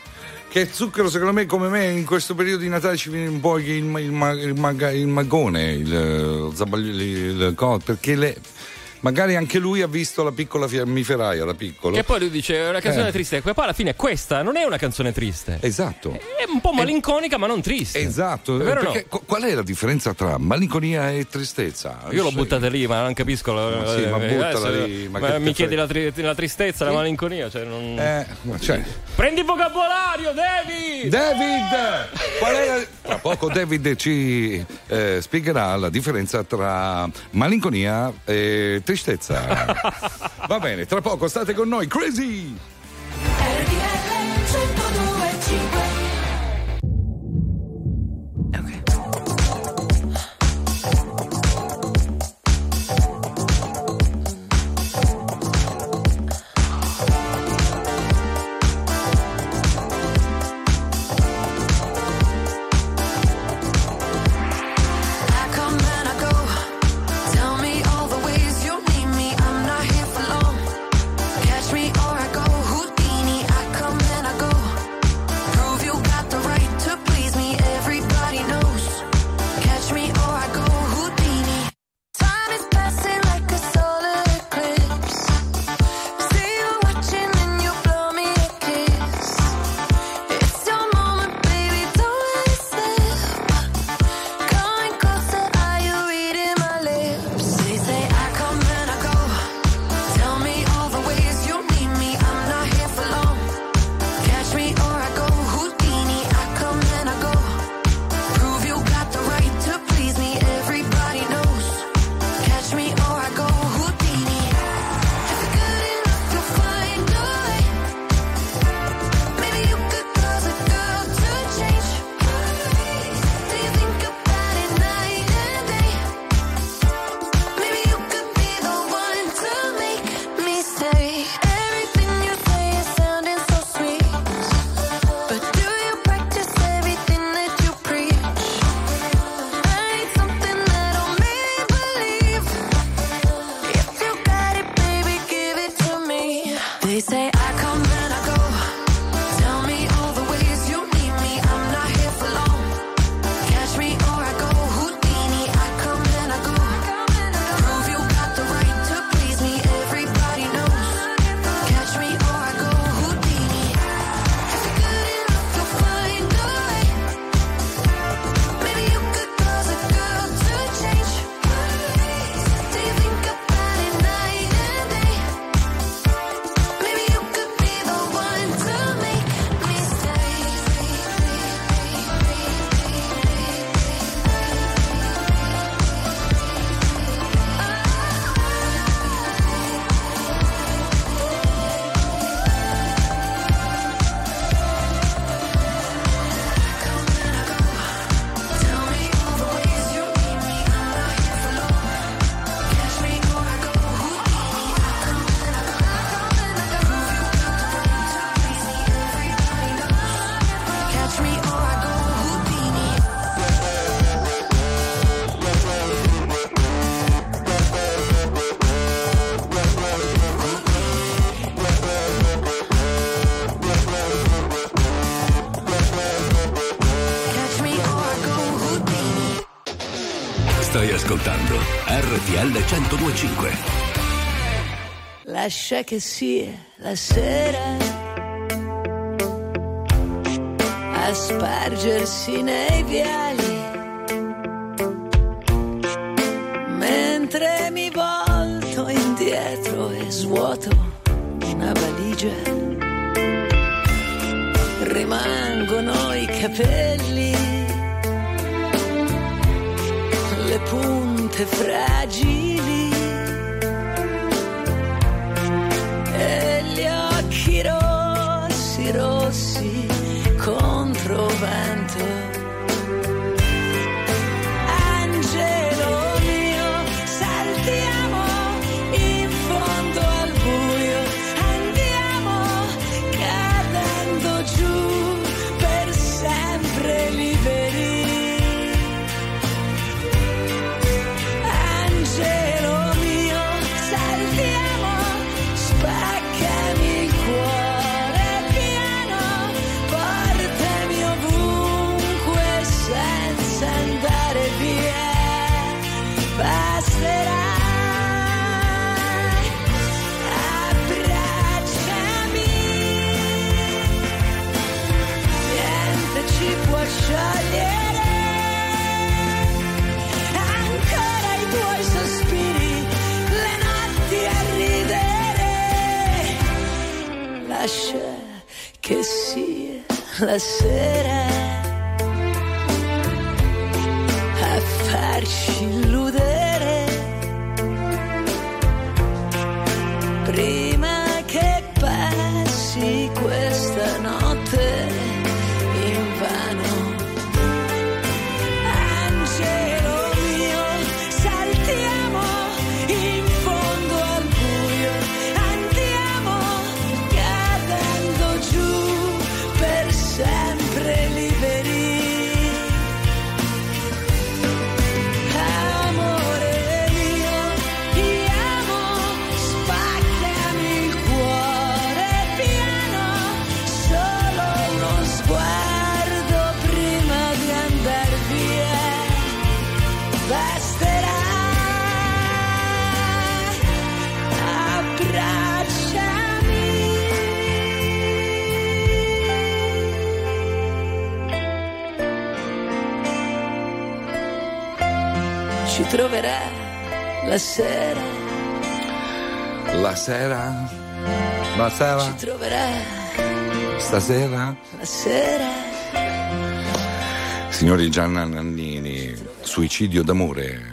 che zucchero secondo me come me in questo periodo di Natale ci viene un po' il, il, il, il magone il, il, il, il, perché le magari anche lui ha visto la piccola fiammiferaia, la piccola. E poi lui dice è una canzone eh. triste, poi alla fine questa non è una canzone triste. Esatto. È un po' malinconica, è... ma non triste. Esatto. È perché no? qual è la differenza tra malinconia e tristezza? Io non l'ho buttata lì, ma non capisco. La, ma sì, ma eh, buttala eh, lì. Ma ma mi chiedi la, tri- la, tristezza, sì. la malinconia, cioè non. Eh, cioè... Prendi il vocabolario, David! David! Qual è la... Tra poco David ci eh, spiegherà la differenza tra malinconia e tristezza tristezza. Va bene, tra poco state con noi, Crazy! RDL Stai ascoltando RTL 1025. Lascia che sia la sera a spargersi nei viali mentre mi volto indietro e svuoto una valigia. Rimangono i capelli punte fragili sia troverà la sera, La sera? La sera? ci troverà Stasera? la sera. Signori Gianna Nannini, suicidio d'amore.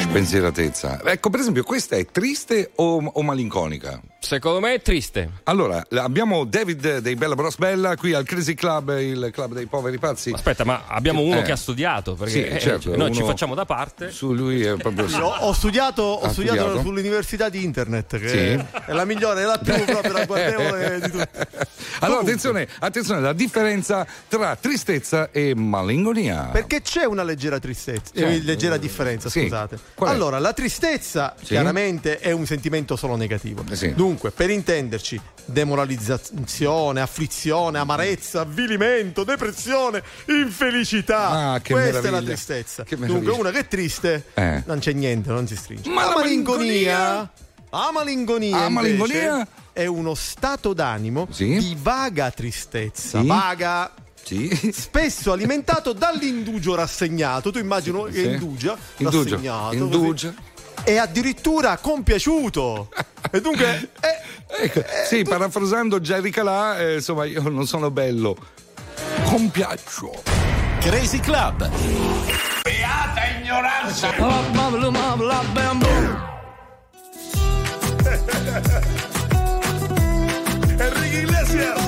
Spensieratezza. Ecco, per esempio, questa è triste o, o malinconica? Secondo me è triste. Allora, abbiamo David dei Bella Bros Bella qui al Crazy Club, il club dei poveri pazzi. Aspetta, ma abbiamo uno Eh. che ha studiato, perché Sì, eh, certo, noi ci facciamo da parte. Su lui è proprio. Ho, ho studiato, ho studiato studiato? sull'università di internet, che Sì. è la migliore, è la più proprio ragguardevole di tutte. Allora, attenzione, attenzione, la differenza tra tristezza e malinconia. Perché c'è una leggera tristezza, Sì. eh, leggera differenza, Sì. scusate. Qual è? Allora, la tristezza Sì. chiaramente è un sentimento solo negativo. Eh sì. Dunque, per intenderci, demoralizzazione, afflizione, amarezza, avvilimento, depressione, infelicità. Ah, che Questa è la meraviglia. tristezza. Meraviglia. Dunque, una che è triste, Eh. non c'è niente, non si stringe. Ma la malinconia? Ah, invece, malinconia? è uno stato d'animo Sì. di vaga tristezza. Sì. Vaga Sì. spesso alimentato dall'indugio rassegnato. Tu immagino che indugia, Indugio. rassegnato, Indugia. E addirittura compiaciuto. e dunque, eh, Ecco, sì, parafrasando Jerry Calà, eh, insomma, io non sono bello. Compiaccio. Crazy Club. Beata ignoranza! Enrique Iglesias.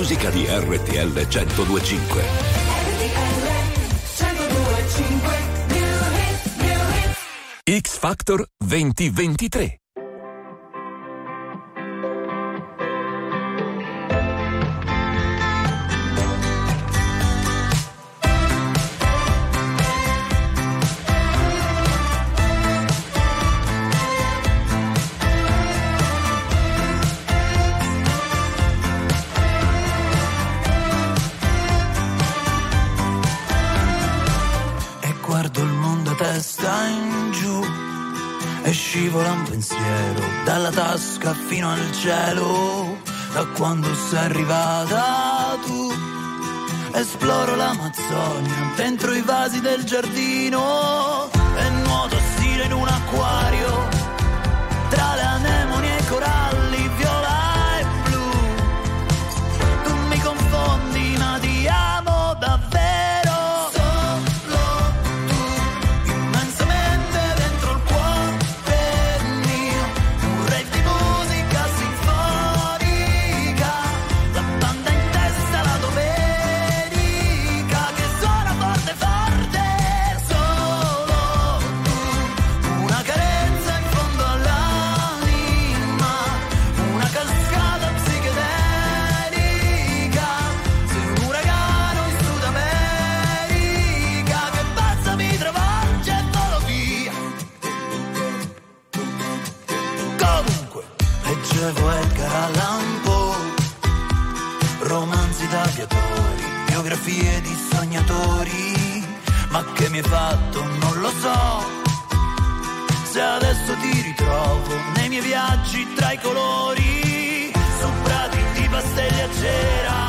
musica di RTL 1025. X Factor 2023 conosca fino al cielo, da quando sei arrivata tu. Esploro l'Amazzonia dentro i vasi del giardino e nuoto stile in un acquario. adesso ti ritrovo nei miei viaggi tra i colori, su prati di pastelle a cera.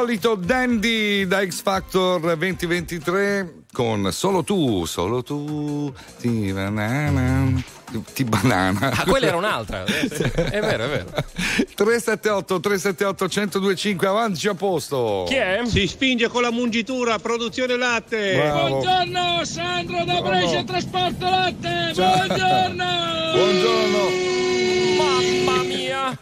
Solito Dandy da X Factor 2023 con Solo tu, solo tu, ti banana, ti banana. Ah, quella era un'altra. È vero, è vero. 378 378 1025 avanti a posto. Chi è? Si spinge con la mungitura, produzione latte. Bravo. Buongiorno, Sandro da Brescia Trasporto Latte. Ciao. Buongiorno. Buongiorno. Mamma mia,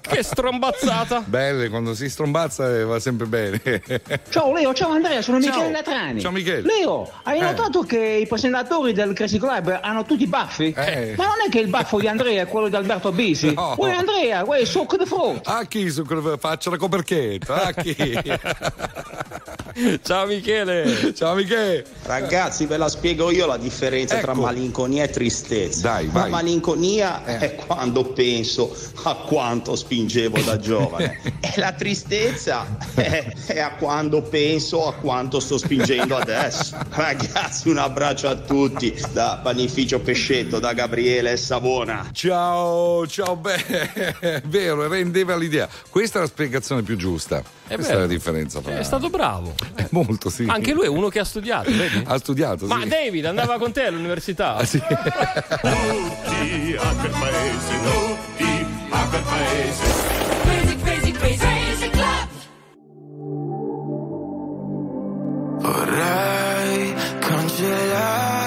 che strombazzata. Belle, quando si strombazza eh, va sempre bene. Ciao Leo, ciao Andrea, sono Ciao. Michele Latrani. Ciao, Michele. Leo, hai Eh. notato che i presentatori del Crazy Club hanno tutti i baffi? Eh. Ma non è che il baffo di Andrea è quello di Alberto Bisi? No. Uè Andrea, uè succo di frutta. A chi su faccia la coperchetta? A chi? Ciao Michele. Ciao Michele. Ragazzi, ve la spiego io la differenza tra Ecco. malinconia e tristezza. Dai, La vai. malinconia è quando penso a quanto spingevo da giovane. e la tristezza è, è a quando penso a quanto sto spingendo adesso. Ragazzi, un abbraccio a tutti da Panificio Pescetto, da Gabriele Savona. Ciao, ciao, beh, è vero, rendeva l'idea. Questa è la spiegazione più giusta. Questa vero. è la differenza fra. È stato bravo. Eh, molto, sì. Anche lui è uno che ha studiato, vedi? Ha studiato, Ma sì. David andava con te all'università? Ah, sì. Tutti a quel paese, tutti a quel paese. Crazy, crazy, crazy, crazy club. Vorrei cancellare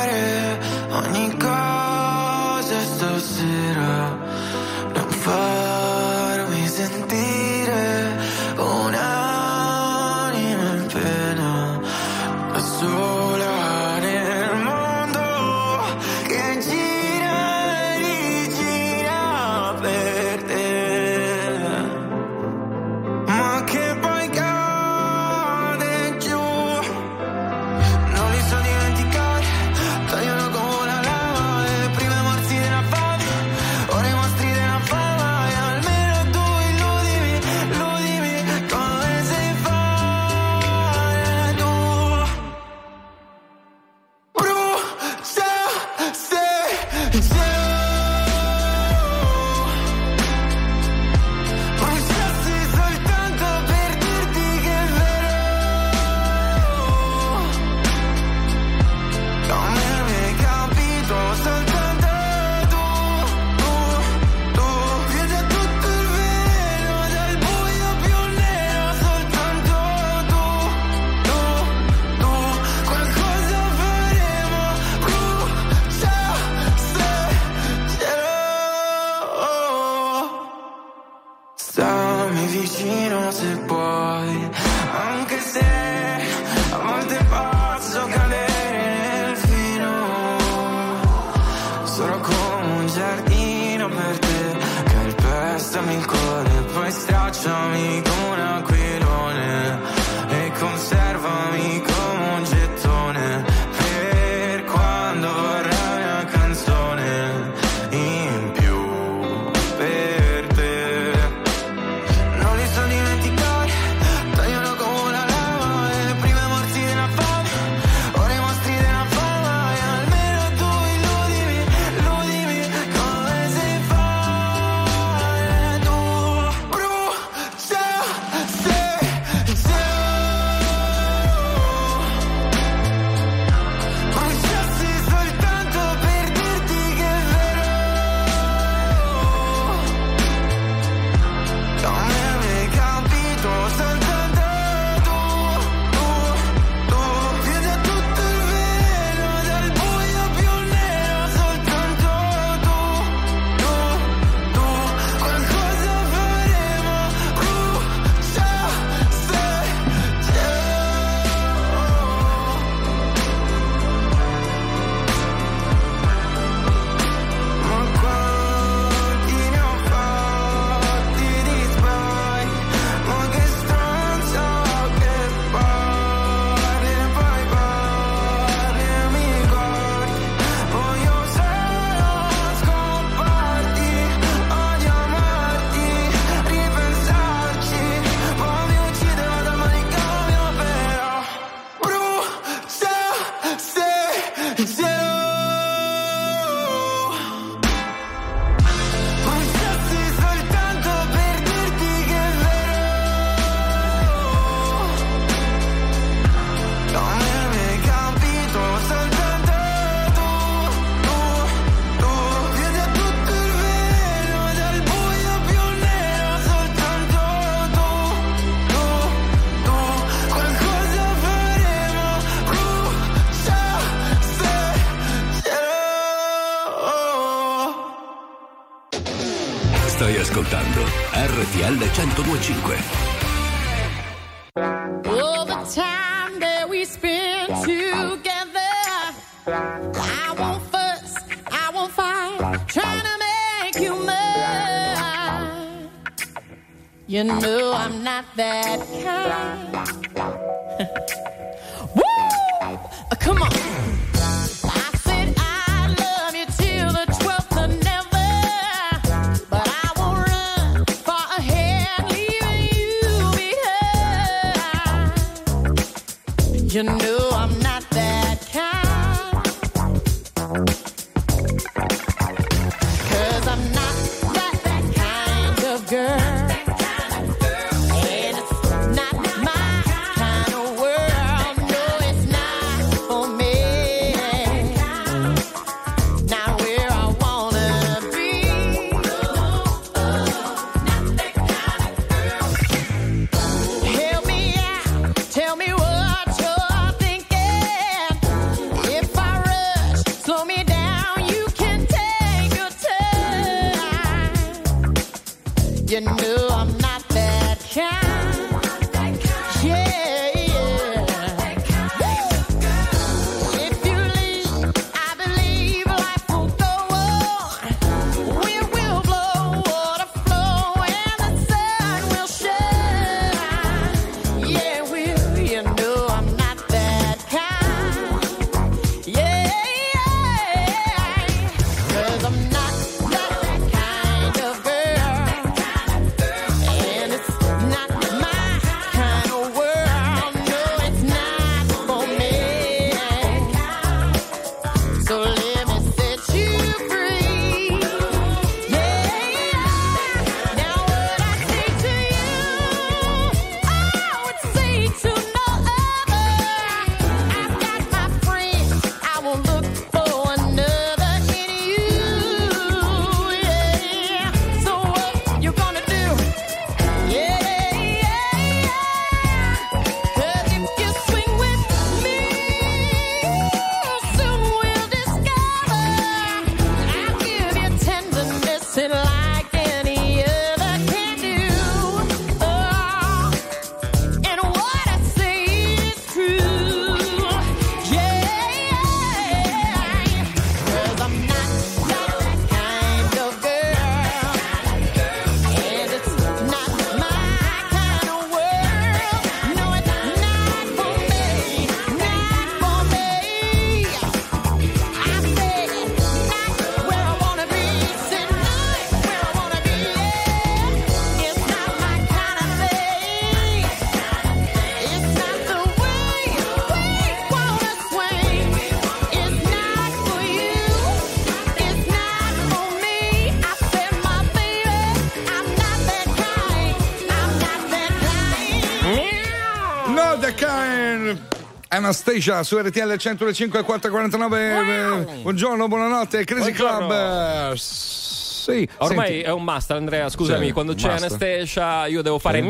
Anastasia su RTL 105 449. Buongiorno, buonanotte, Crazy Buongiorno. Club. Sì, Ormai senti. è un must, Andrea. Scusami, Sì, quando c'è basta. Anastasia, io devo fare. Sì.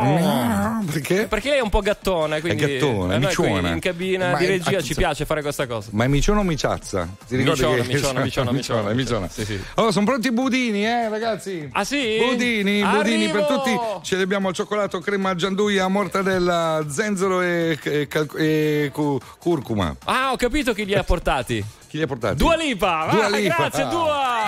Miau. Perché? Perché lei è un po' gattone, quindi. gattone, a noi qui miciona. in cabina Ma di è- regia ci piace fare questa cosa. Ma è miciona o miciazza? Ti ricordi Miciona, che... miciona, miciona, miciona. è miciona. Sì, sì. Allora, sono pronti i budini, eh, ragazzi? Ah, sì? Budini, budini per Arrivo! tutti. Ce li abbiamo al cioccolato, crema gianduia, mortadella, zenzero e, e e cu- curcuma. Ah, ho capito chi li ha portati. Chi li ha portati? Dua Lipa! Dua Ah, Lipa. Grazie, Dua!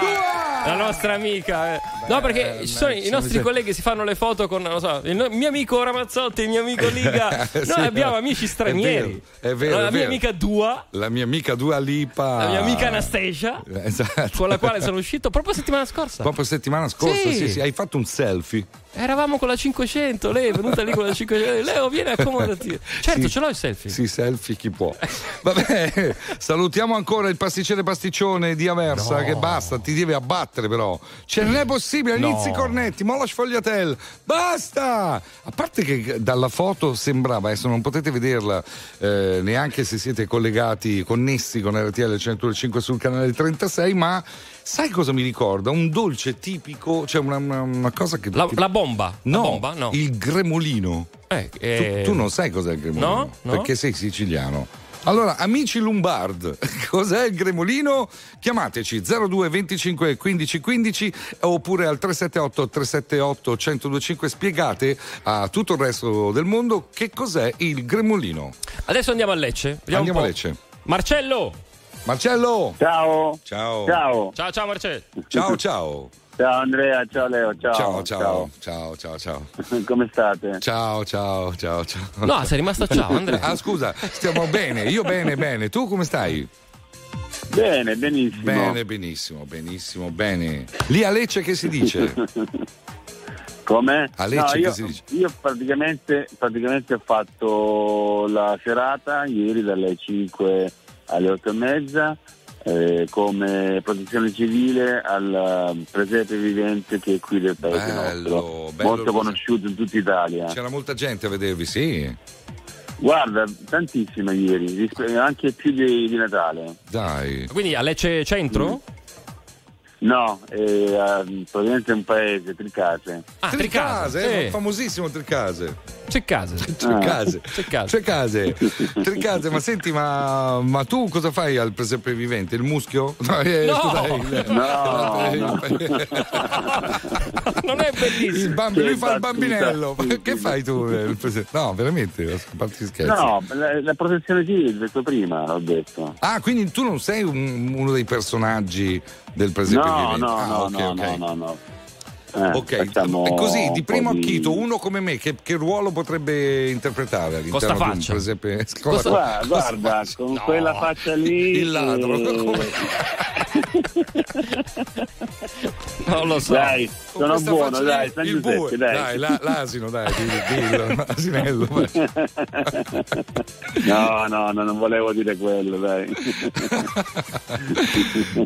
La nostra amica. eh. No, perché ci sono i nostri colleghi si fanno le foto con, so, il mio amico Ramazzotti, il mio amico Liga. Noi Sì. abbiamo amici stranieri. È vero, è vero, la è mia vero. amica Dua, La mia amica Dua Lipa. la mia amica Anastasia, Esatto. con la quale sono uscito proprio settimana scorsa. Proprio settimana scorsa, Sì. sì, sì, hai fatto un selfie. Eravamo con la 500, lei è venuta lì con la 500. Leo, vieni accomodati. Certo, Sì. ce l'ho il selfie. Sì, selfie chi può. Vabbè, salutiamo ancora il pasticcere pasticcione di Aversa No. che basta, ti deve abbattere però. Cioè non è possibile, No. inizi cornetti, molla sfogliatel, basta! A parte che dalla foto sembrava, adesso non potete vederla eh, neanche se siete collegati, connessi con RTL 105 sul canale 36, ma sai cosa mi ricorda? Un dolce tipico, cioè una, una- una cosa che... La, la bomba. No, La bomba? No. il gremolino. Eh, eh, Tu, tu non sai cos'è il gremolino? No? No? Perché sei siciliano. Allora, amici Lombard, cos'è il gremolino? Chiamateci 02 25 15 15 oppure al 378 378 1025 spiegate a tutto il resto del mondo che cos'è il gremolino. Adesso andiamo a Lecce. Vediamo Andiamo a. Lecce. Marcello! Marcello! Ciao. Ciao. Ciao. Ciao, ciao Marcello. Ciao, ciao. Ciao Andrea, ciao Leo, ciao. Ciao, ciao, ciao, ciao, ciao. Come state? Ciao, ciao, ciao, ciao. No, sei rimasto ciao, Andrea. Ah, scusa, stiamo bene. Io bene, bene. Tu come stai? Bene, benissimo. Bene, benissimo, benissimo, bene. Lì a Lecce che si dice? Come? A Lecce No, io, che si dice? io praticamente, praticamente ho fatto la serata ieri dalle 5 alle 8 e mezza eh, come protezione civile al eh, presepe vivente che è qui del paese Bello, nostro, bello molto conosciuto in tutta Italia. C'era molta gente a vedervi, sì. Guarda, tantissima ieri, anche più di, di Natale. Dai. Quindi a Lecce centro? No, è eh, praticamente un paese, Tricase. Ah, Tricase, Tricase, eh, sì. famosissimo Tricase. C'è. Tricase. C'è casa. Tricase. Tricase, ma senti, ma, ma tu cosa fai al presepe vivente? Il muschio? No, eh, No! scusa, il- No, Non è bellissimo. Il bambi- lui fa il bambinello. Che fai tu? eh, il presepe? No, veramente, a parte scherzi. No, la, la protezione civile, detto prima, l'ho detto. Ah, quindi tu non sei un- uno dei personaggi del presepe No, vivente? no, Ah, no, ok, no, ok. no, no, no. Eh, Ok, e così di primo di- acchito, uno come me, che, che ruolo potrebbe interpretare all'interno Costa di un faccia. presepe? Costa- Guarda, guarda, faccia. con No. quella faccia lì. Il ladro. eh, Come- Non lo so. Dai, sono buono, faccia dai, San il bue. Giuseppe, dai. Dai, la- l'asino, dai, di- dillo, asinello. No, no, no, non volevo dire quello, dai.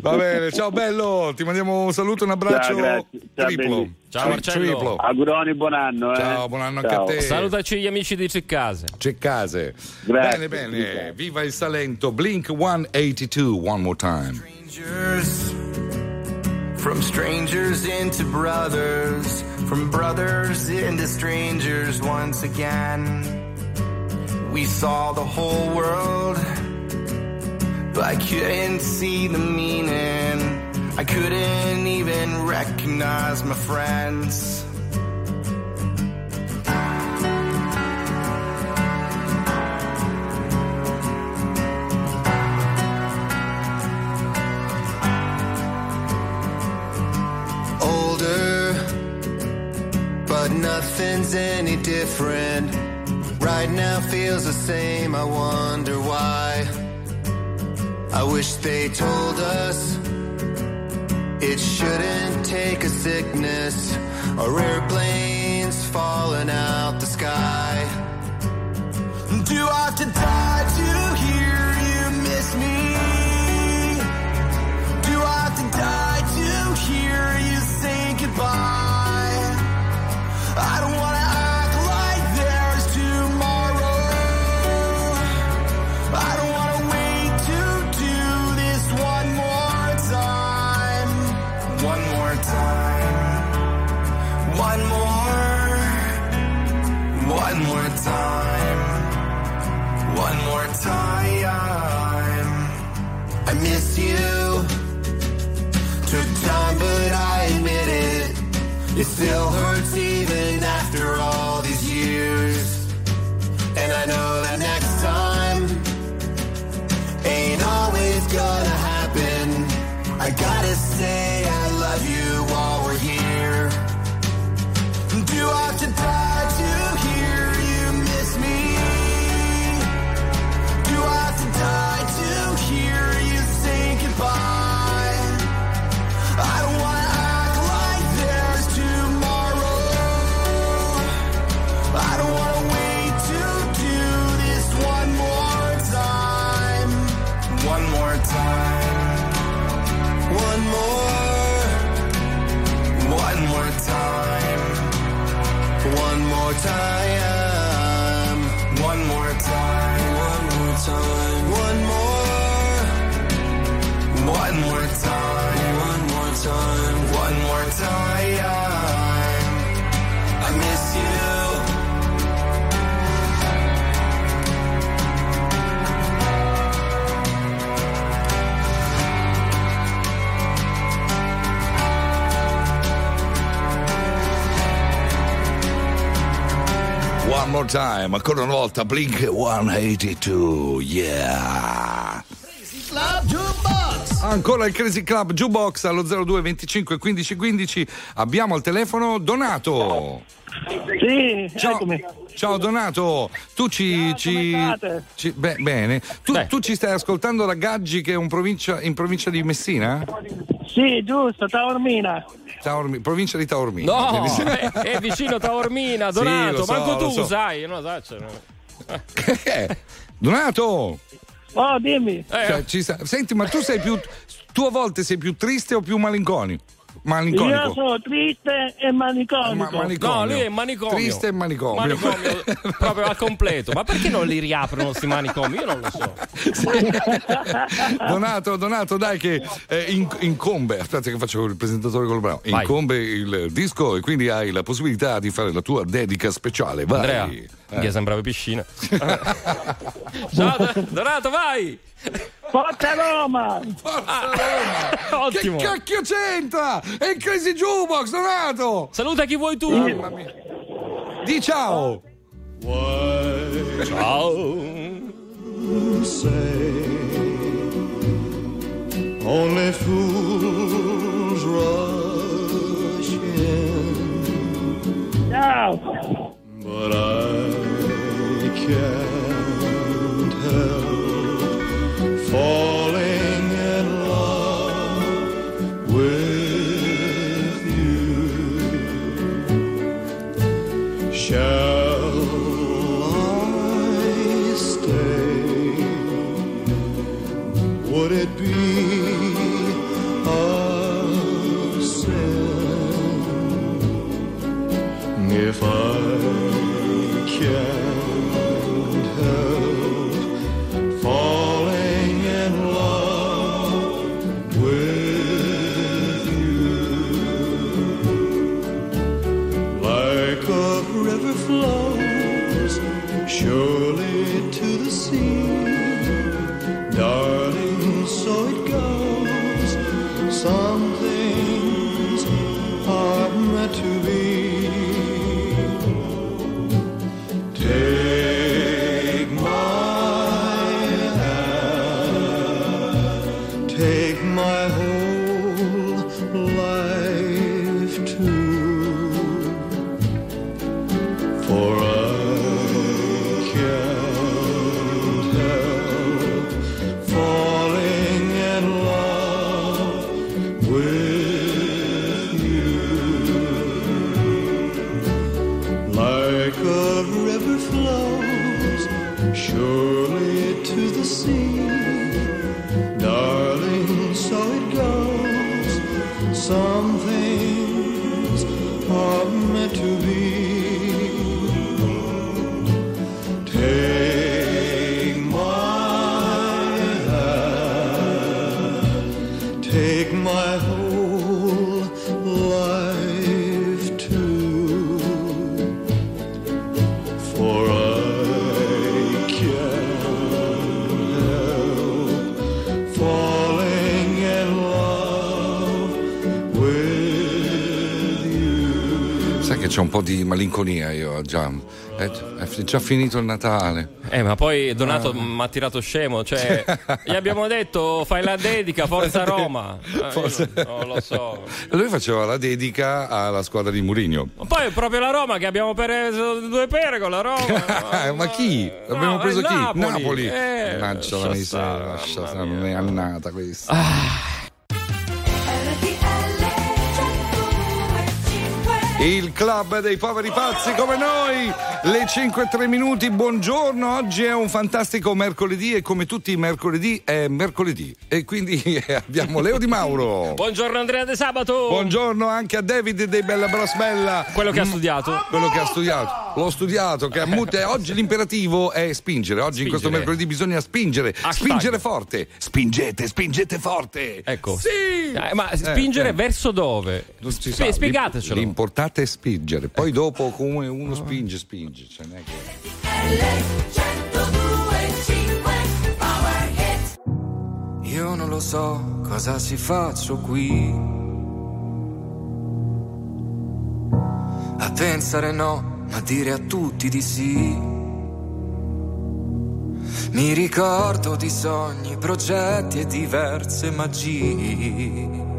Va bene, ciao bello, ti mandiamo un saluto, un abbraccio Ciao, grazie. Ciao, Ciao, Marcello. Triplo. Auguroni, buon anno, eh. Ciao, buon anno Ciao. anche a te. Salutaci gli amici di Ceccase. C'è case. Grazie. Bene, bene. Viva il Salento. Blink 182, one more time. strangers, from strangers into brothers, from brothers into strangers once again. We saw the whole world, but I couldn't see the meaning. I couldn't even recognize my friends. older, but nothing's any different. Right now feels the same, I wonder why. I wish they told us it shouldn't take a sickness or airplanes falling out the sky. Do I have to die to hear you miss me? Do I have to die to hear you say goodbye? I don't time, ancora una volta, Blink 182, yeah. Club Jukebox. Ancora il Crazy Club Jukebox allo 02 25 15 15. Abbiamo al telefono Donato. Sì, Ciao, eccomi. ciao Donato, tu ci. ci, state? ci- beh, bene. Tu, tu ci stai ascoltando da Gaggi che è un provincia- in provincia di Messina? Sì, giusto, Taormina. Taormi- provincia di Taormina. No, è, è vicino a Taormina, Sì, Donato. lo so, manco tu so. sai, no, sai, cioè, no. Donato! Oh, dimmi. Cioè, ci sta- Senti, ma tu sei più. Tu a volte sei più triste o più malinconico? Malinconico. Io sono triste e maniconico. Ma- manicomio. No, lui è manicomio. Triste e manicomio. Manicomio proprio al completo. Ma perché non li riaprono questi manicomi? Io non lo so. Donato, Donato, dai che eh, in- incombe, aspetta che faccio il presentatore col bravo, Vai. incombe il disco e quindi hai la possibilità di fare la tua dedica speciale. Vai. Andrea, Eh. che sembrava piscina. Ciao, Do- Donato, vai! Forza Roma! Ottimo. Che cacchio c'entra? È il Crazy Jukebox, Donato! Saluta chi vuoi tu. Mamma mia. Di ciao! Ciao! say only fools rush in, Ciao! but I can't help falling un po' di malinconia io già. È, è già finito il Natale. Eh, ma poi Donato Ah. mi ha tirato scemo. Cioè, gli abbiamo detto fai la dedica, Forza Roma. Eh, io Forza- non, lo so. Lui faceva la dedica alla squadra di Mourinho. Ma poi è proprio la Roma che abbiamo preso due pere con la Roma. Ma chi? Abbiamo No, preso eh, chi? Napoli. Eh, Mannaggia la miseria, lascia non è annata questa. Il club dei poveri pazzi come noi, le 5 e 3 minuti, buongiorno, oggi è un fantastico mercoledì e come tutti i mercoledì è mercoledì e quindi abbiamo Leo Di Mauro. Buongiorno Andrea De Sabato. Buongiorno anche a David dei Bella Bros Bella. Quello che ha Mm, studiato. Quello che ha studiato. L'ho studiato. Che ha mute- oggi l'imperativo è spingere. Oggi in questo Spingere. mercoledì bisogna spingere. Hashtag. Spingere forte. Spingete, spingete forte. Ecco. Sì! Eh, ma spingere Eh, eh. verso dove? Non Spie- sa. spiegatecelo. L'importante e spingere, poi ecco. dopo come uno spinge, spinge. Cioè, non è che... Io non lo so cosa si faccio qui. A pensare no, ma dire a tutti di sì. Mi ricordo di sogni, progetti e diverse magie.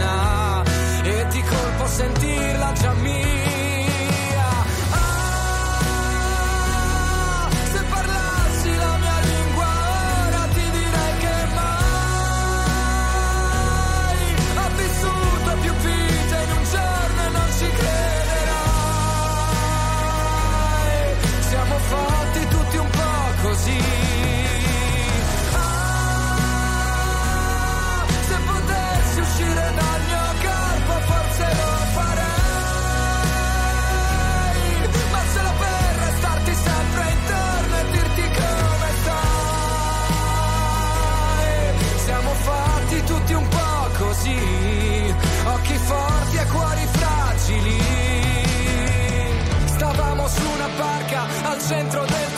sentirla già mia. centro del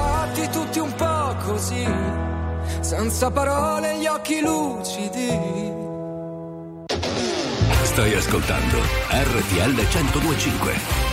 fatti tutti un po' così, senza parole gli occhi lucidi. Stai ascoltando RTL 1025.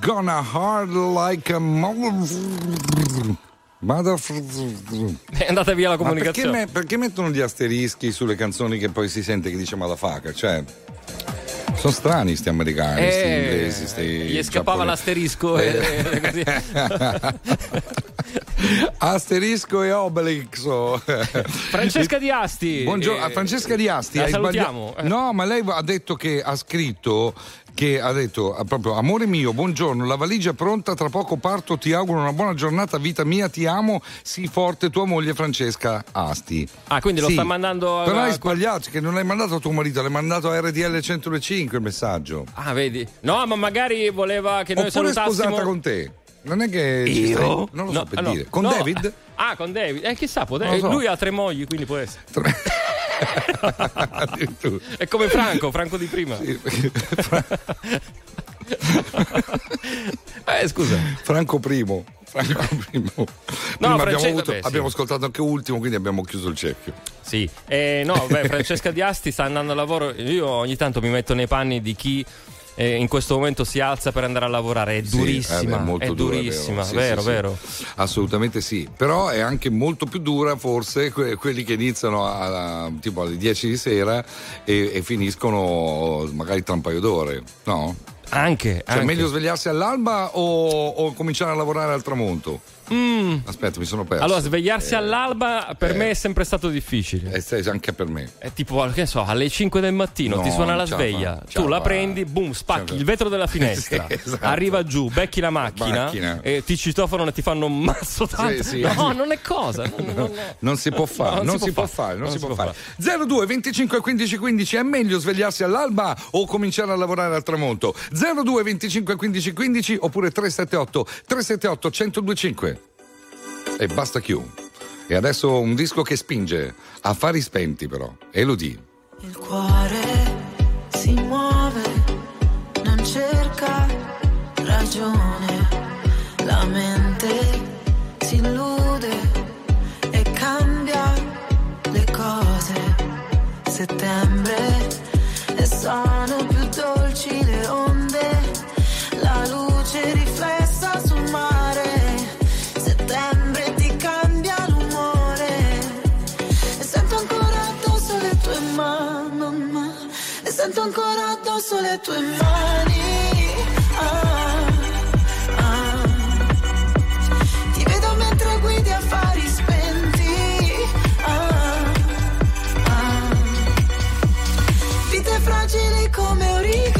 Gonna Hard Like a Mother. Mother. È andata via la Ma perché, comunicazione. me- perché mettono gli asterischi sulle canzoni che poi si sente che dice motherfucker? Cioè, sono strani sti americani, sti Eh, inglesi, sti gli scappava l'asterisco e- Eh. e così. Asterisco e Obelix. Francesca Di Asti. Buongiorno, Eh, Francesca Di Asti. la salutiamo. sbagliato- No, ma lei ha detto che ha scritto che ha detto ah, proprio amore mio, buongiorno, la valigia è pronta, tra poco parto, ti auguro una buona giornata, vita mia, ti amo, sii forte tua moglie Francesca Asti. Ah, quindi lo Sì. sta mandando a- Però hai sbagliato, che non l'hai mandato a tuo marito, l'hai mandato a RTL 105 il messaggio. Ah, vedi? No, ma magari voleva che noi Oppure è salutassimo. sposata con te. Non è che Io? stai- non lo so No, per no. dire. Con No. David? Ah, con David. Eh, chissà, può- so. lui ha tre mogli, quindi può essere. Addirittura. È come Franco, Franco di prima. eh, scusa. Franco Primo. Franco Primo. Prima abbiamo, Francesca- avuto- beh, sì. abbiamo ascoltato anche ultimo, quindi abbiamo chiuso il cerchio. Sì, eh, no, beh, Francesca Di Asti sta andando a lavoro. Io ogni tanto mi metto nei panni di chi eh, in questo momento si alza per andare a lavorare. È Sì, durissima, eh, beh, molto è dura, durissima, Sì, vero, sì, sì. vero. Assolutamente sì. Però è anche molto più dura, forse, que- quelli che iniziano a- a- tipo alle 10 di sera e, e finiscono magari tra un paio d'ore, no? Anche. Cioè, anche. meglio svegliarsi all'alba o, o cominciare a lavorare al tramonto? Mm. Aspetta, mi sono perso. Allora, svegliarsi Eh, all'alba per eh. me è sempre stato difficile. eh, sì, anche per me. È tipo, che so, alle 5 del mattino No, ti suona la non sveglia, fa, tu la fa. prendi, boom, spacchi il vetro della finestra, Sì, esatto. arriva giù, becchi la macchina, Macchina. e ti citofonano e ti fanno un mazzo tanto. sì. No, non è cosa. non- non- Non si può fare, No, non, si può fare, non, si può fare. 02 25 15 15 è meglio svegliarsi all'alba o cominciare a lavorare al tramonto? 02 25 15 15 oppure 378 378 1025. E basta chiù. E adesso un disco che spinge, affari spenti però, Elodie. Il cuore si muove, le tue mani. Ti vedo mentre guidi affari spenti. Ah, ah. Vite fragili come origami.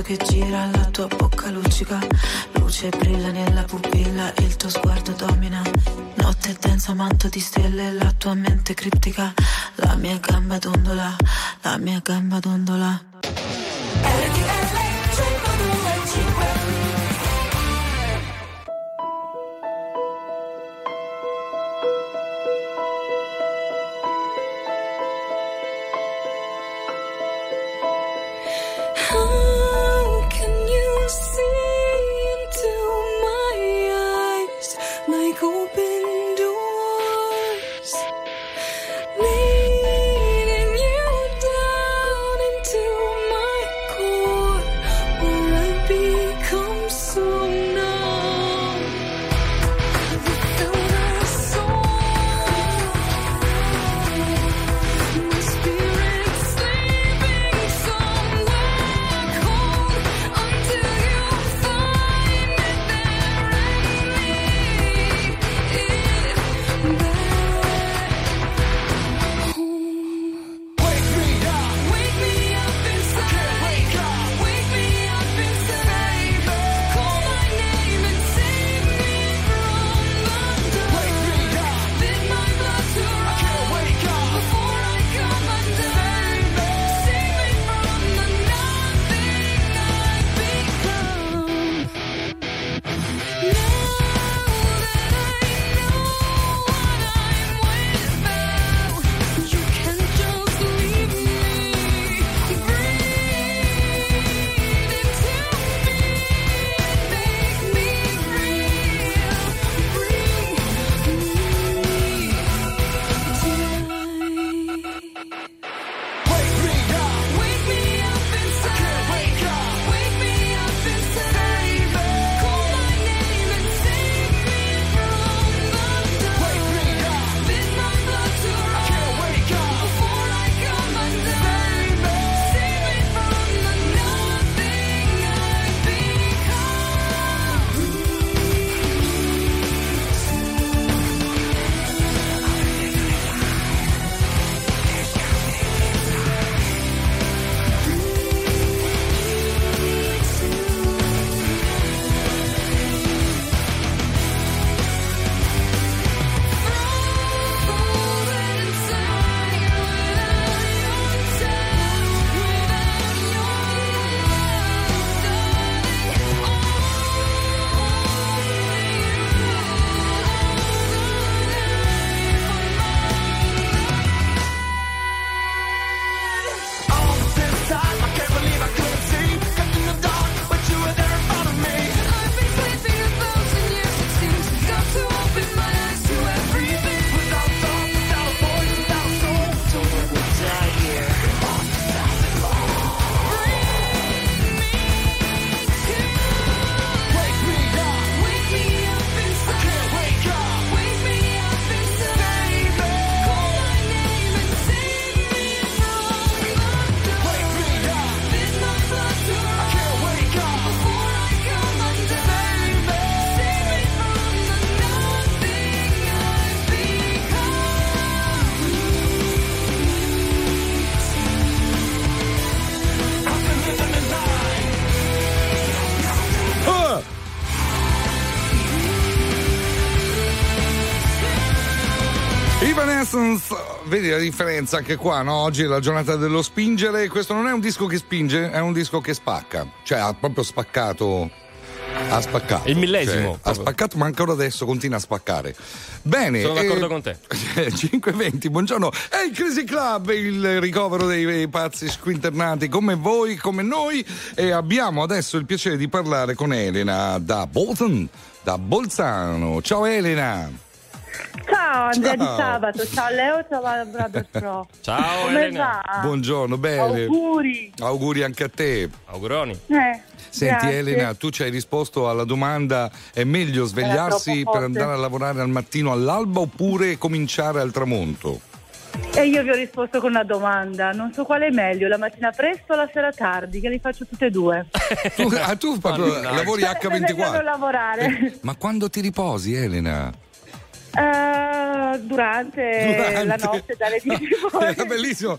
vento che gira, la tua bocca luccica, luce brilla nella pupilla, il tuo sguardo domina. Notte densa, manto di stelle, la tua mente criptica, la mia gamba dondola, la mia gamba dondola. vedi la differenza anche qua, no? Oggi è la giornata dello spingere. Questo non è un disco che spinge, è un disco che spacca. Cioè, ha proprio spaccato ha spaccato. Il millesimo. Cioè, ha spaccato, ma ancora adesso continua a spaccare. Bene. Sono d'accordo eh, con te. 5.20, buongiorno. È il Crazy Club, il ricovero dei, dei pazzi squinternati come voi, come noi. E abbiamo adesso il piacere di parlare con Elena da Bolton, da Bolzano. Ciao Elena. Ciao. Ciao Andrea Ciao. di sabato, ciao Leo, ciao Brother Pro. Ciao Come Elena. va? Buongiorno, bene. Auguri. Auguri anche a te. Auguroni. Eh, Senti grazie. Elena, tu ci hai risposto alla domanda è meglio svegliarsi per andare a lavorare al mattino all'alba oppure cominciare al tramonto? E io vi ho risposto con una domanda, non so quale è meglio, la mattina presto o la sera tardi, che li faccio tutte e due. Tu, ah, tu proprio lavori Sarebbe meglio non H24. lavorare. Ma quando ti riposi Elena? Eh, durante, Durante. la notte dalle 10 È bellissimo.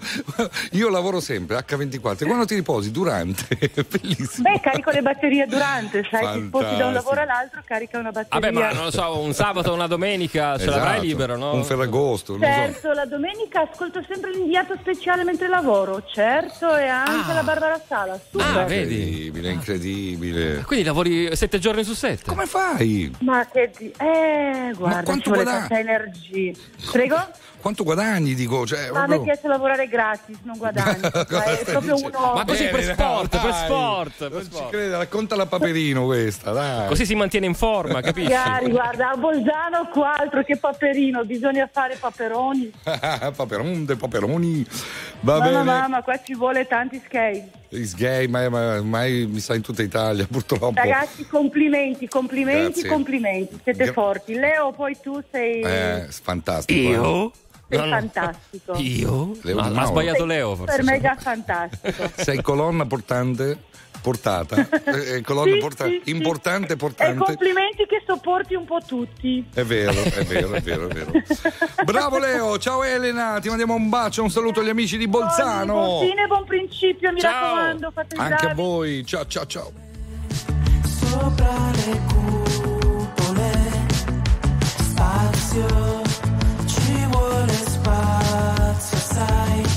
Io lavoro sempre H24. Quando ti riposi? Durante. È bellissimo. Beh, carico le batterie durante, sai, ti sposti da un Fantastico. lavoro all'altro, carica una batteria. Vabbè, ma non lo so, un sabato o una domenica ce Esatto. l'avrai libero, no? Un ferragosto, non so. Certo, la domenica ascolto sempre l'inviato speciale mentre lavoro, certo, e anche la Barbara Sala, super. Ah, vedi? Incredibile, incredibile. Quindi lavori sette giorni su sette. Come fai? Ma che di... Eh, guarda, quanto guadagni? tanta energia. Prego? Quanto guadagni? Dico, cioè, Ma a me proprio- piace lavorare gratis, non guadagno. Ma è proprio uno... Ma così per Bene, sport, per dai. sport, per Non ci sport. crede, raccontala a Paperino questa, dai. Così si mantiene in forma, capisci? Magari, guarda, a Bolzano qua altro che paperino, bisogna fare paperoni. Paperon, de paperoni. Va mamma, bene. mamma, qua ci vuole tanti skate. Is gay, ma, ma ormai mi sa in tutta Italia, purtroppo. Ragazzi, complimenti, complimenti, Grazie. complimenti. Siete Gra- forti. Leo, poi tu sei, Eh, fantastico. Io? Sei No, fantastico. Io? Leo Ma ha sbagliato Leo forse. Per mega fantastico. Sei colonna portante, portata. Eh, colonna Sì, porta- sì, importante, E portante. complimenti che sopporti un po' tutti. È vero, è vero, è vero, è vero. Bravo Leo, ciao Elena, ti mandiamo un bacio, un saluto agli amici di Bolzano. Buon fine, buon principio, mi Ciao. raccomando, fate Anche a bravi. voi, ciao ciao ciao. Sopra le cupole, spazio, vuole spazio,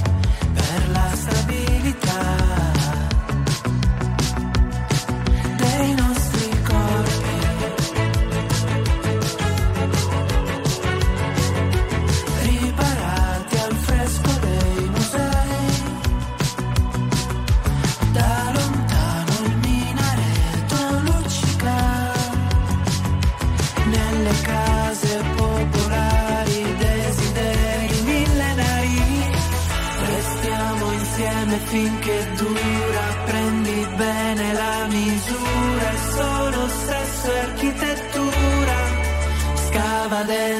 then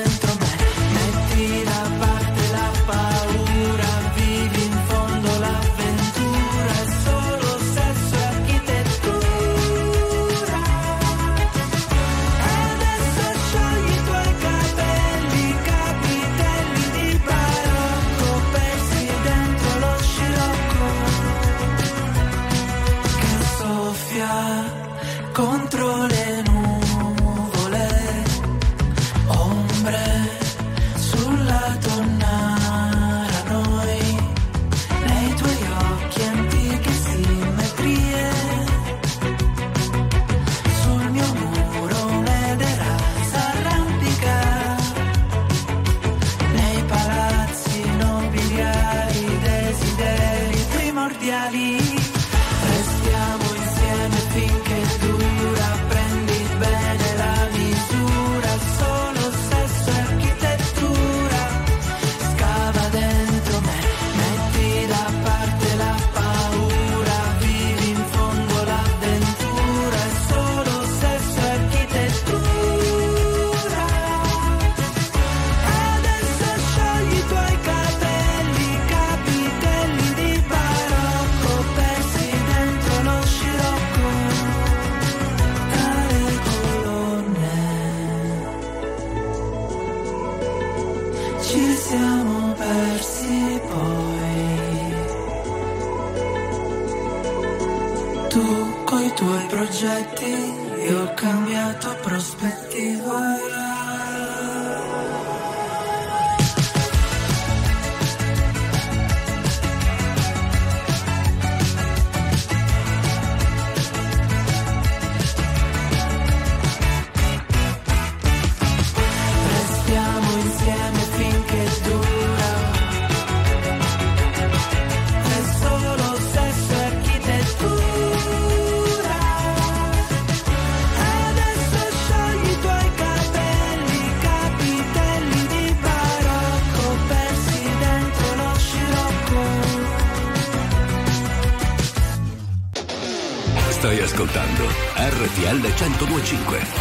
1025.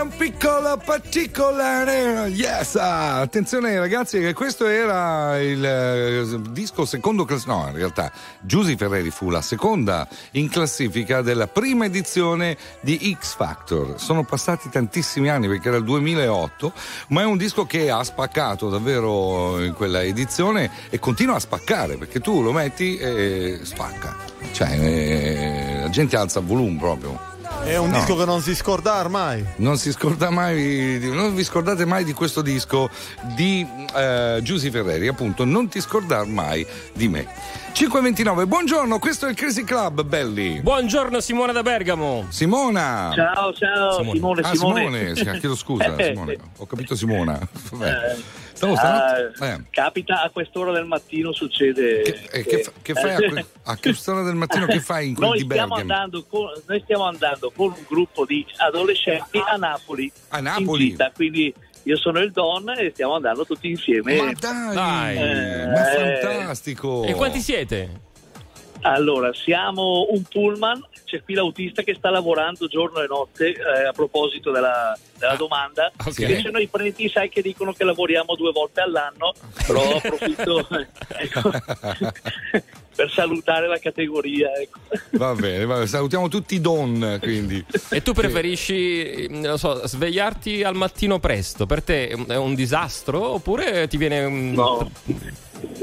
Un piccolo particolare. Yes! Ah, attenzione ragazzi che questo era il eh, disco secondo class- no, in realtà Giusy Ferreri fu la seconda in classifica della prima edizione di X Factor. Sono passati tantissimi anni perché era il 2008, ma è un disco che ha spaccato davvero in quella edizione e continua a spaccare perché tu lo metti e spacca. Cioè, eh, la gente alza il volume proprio. È un No. disco che non si scorda mai. Non si scorda mai, di- non vi scordate mai di questo disco di eh, Giusy Ferreri, appunto, non ti scordar mai di me. 529, buongiorno, questo è il Crazy Club, belli. Buongiorno Simona da Bergamo. Simona. Ciao, ciao, Simone, Ah, Simone. Simone, sì, chiedo scusa, Eh, Simone. Ho capito Simona. Vabbè. Stavo Ah, stanotte- eh. Capita a quest'ora del mattino succede. Eh, che, fa- che fai a, que- a quest'ora del mattino? Che fai in quel noi di stiamo, andando con, noi stiamo andando con un gruppo di adolescenti a Napoli. A Napoli? in gita, quindi io sono il Don e stiamo andando tutti insieme. Ma dai, Dai. ma Eh, fantastico. E quanti siete? Allora, siamo un pullman, c'è qui l'autista che sta lavorando giorno e notte eh, a proposito della, della domanda. ok. Invece noi preti sai che dicono che lavoriamo due volte all'anno, però approfitto ecco, per salutare la categoria. Ecco. Va bene, va bene, salutiamo tutti i Don, quindi. E tu preferisci, non so, svegliarti al mattino presto? Per te è un disastro oppure ti viene un... No.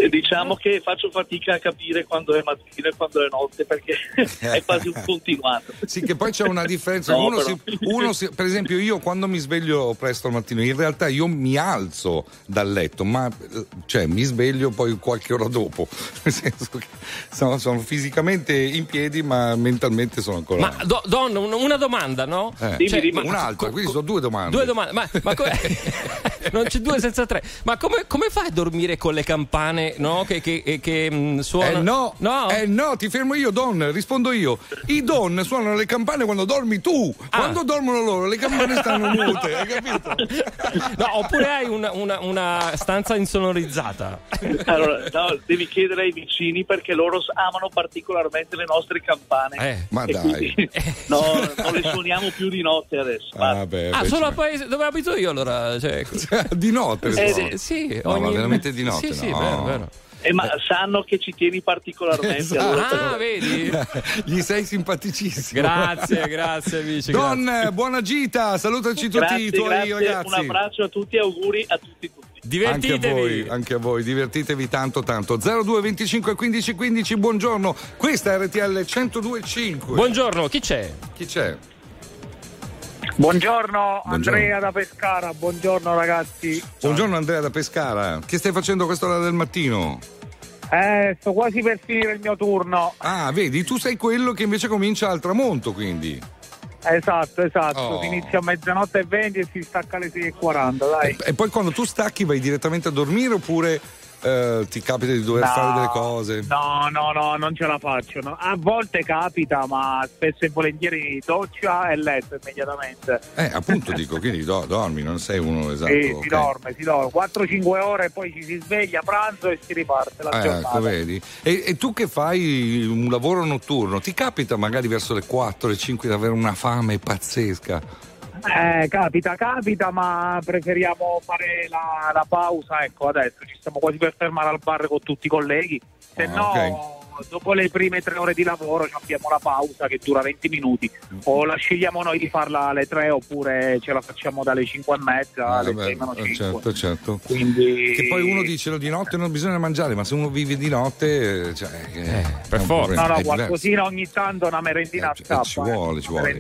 Diciamo che faccio fatica a capire quando è mattino e quando è notte perché è quasi un continuato. Sì, che poi c'è una differenza. No, uno, si- uno si- per esempio, io quando mi sveglio presto al mattino, in realtà io mi alzo dal letto, ma eh, cioè, mi sveglio poi qualche ora dopo. Nel senso che sono, sono fisicamente in piedi, ma mentalmente sono ancora. Ma do- Don, un- una domanda, no? Eh, Cioè, ma- un'altra, quindi sono due domande. Due domande, ma, ma co- non c'è due senza tre. Ma come, come fai a dormire con le campane, no? Che, che, che, che, mm, suonano? Eh no, no. eh no, ti fermo io, Don, rispondo io. I Don suonano le campane quando dormi tu. Ah. Quando dormono loro, le campane stanno mute, hai capito? No, oppure hai una, una- una stanza insonorizzata. Allora, no, devi chiedere ai vicini perché loro amano particolarmente le nostre campane. Eh, ma E dai. quindi- no, non le suoniamo più di notte adesso. Ah, beh, Ah, beh, solo ci- al paese dove abito io allora. Cioè, di notte Eh, eh, sì, No, ma ogni- veramente di notte, Sì, sì, no. vero, vero. Eh, ma sanno che ci tieni particolarmente. Esatto. allora- Ah, vedi? Gli sei simpaticissimo. Grazie, grazie amici. Don, grazie. eh, buona gita, salutaci tutti Grazie, i tuoi grazie, ragazzi. un abbraccio a tutti e auguri a tutti tutti. Anche a voi, anche a voi, divertitevi tanto tanto. 02 25 15 15, buongiorno. Questa è RTL 1025. Buongiorno, chi c'è? Chi c'è? Buongiorno, Buongiorno. Andrea da Pescara, buongiorno ragazzi. Buongiorno Andrea da Pescara. Che stai facendo a quest'ora del mattino? Eh, sto quasi per finire il mio turno. Ah, vedi, tu sei quello che invece comincia al tramonto, quindi. Esatto, esatto. Oh. Si inizia a mezzanotte e 20 e si stacca alle 6.40, dai. E poi quando tu stacchi vai direttamente a dormire oppure eh, ti capita di dover No, fare delle cose? No, no, no, non ce la faccio. no. A volte capita, ma spesso e volentieri doccia e letto immediatamente. Eh, appunto dico, quindi do- dormi, non sei uno esatto. sì, ok. si dorme, si dorme. 4-5 ore, poi ci si sveglia, pranzo e si riparte la Eh, giornata. ecco, vedi? E, e tu che fai un lavoro notturno, ti capita magari verso le 4, le 5 di avere una fame pazzesca? Eh, capita, capita, ma preferiamo fare la, la pausa. Ecco, adesso ci stiamo quasi per fermare al bar con tutti i colleghi. Se Ah, no, ok. Dopo le prime tre ore di lavoro ci abbiamo la pausa che dura 20 minuti. O la scegliamo noi di farla alle 3 oppure ce la facciamo dalle 5 e mezza Ah, alle 6 meno eh, 5. certo, certo. Quindi... Che poi uno dice di notte non bisogna mangiare, ma se uno vive di notte, eh, cioè, eh, per è un forza. No, no, qualcosina ogni tanto una merendina Eh, scappa. ci vuole, ci eh. vuole.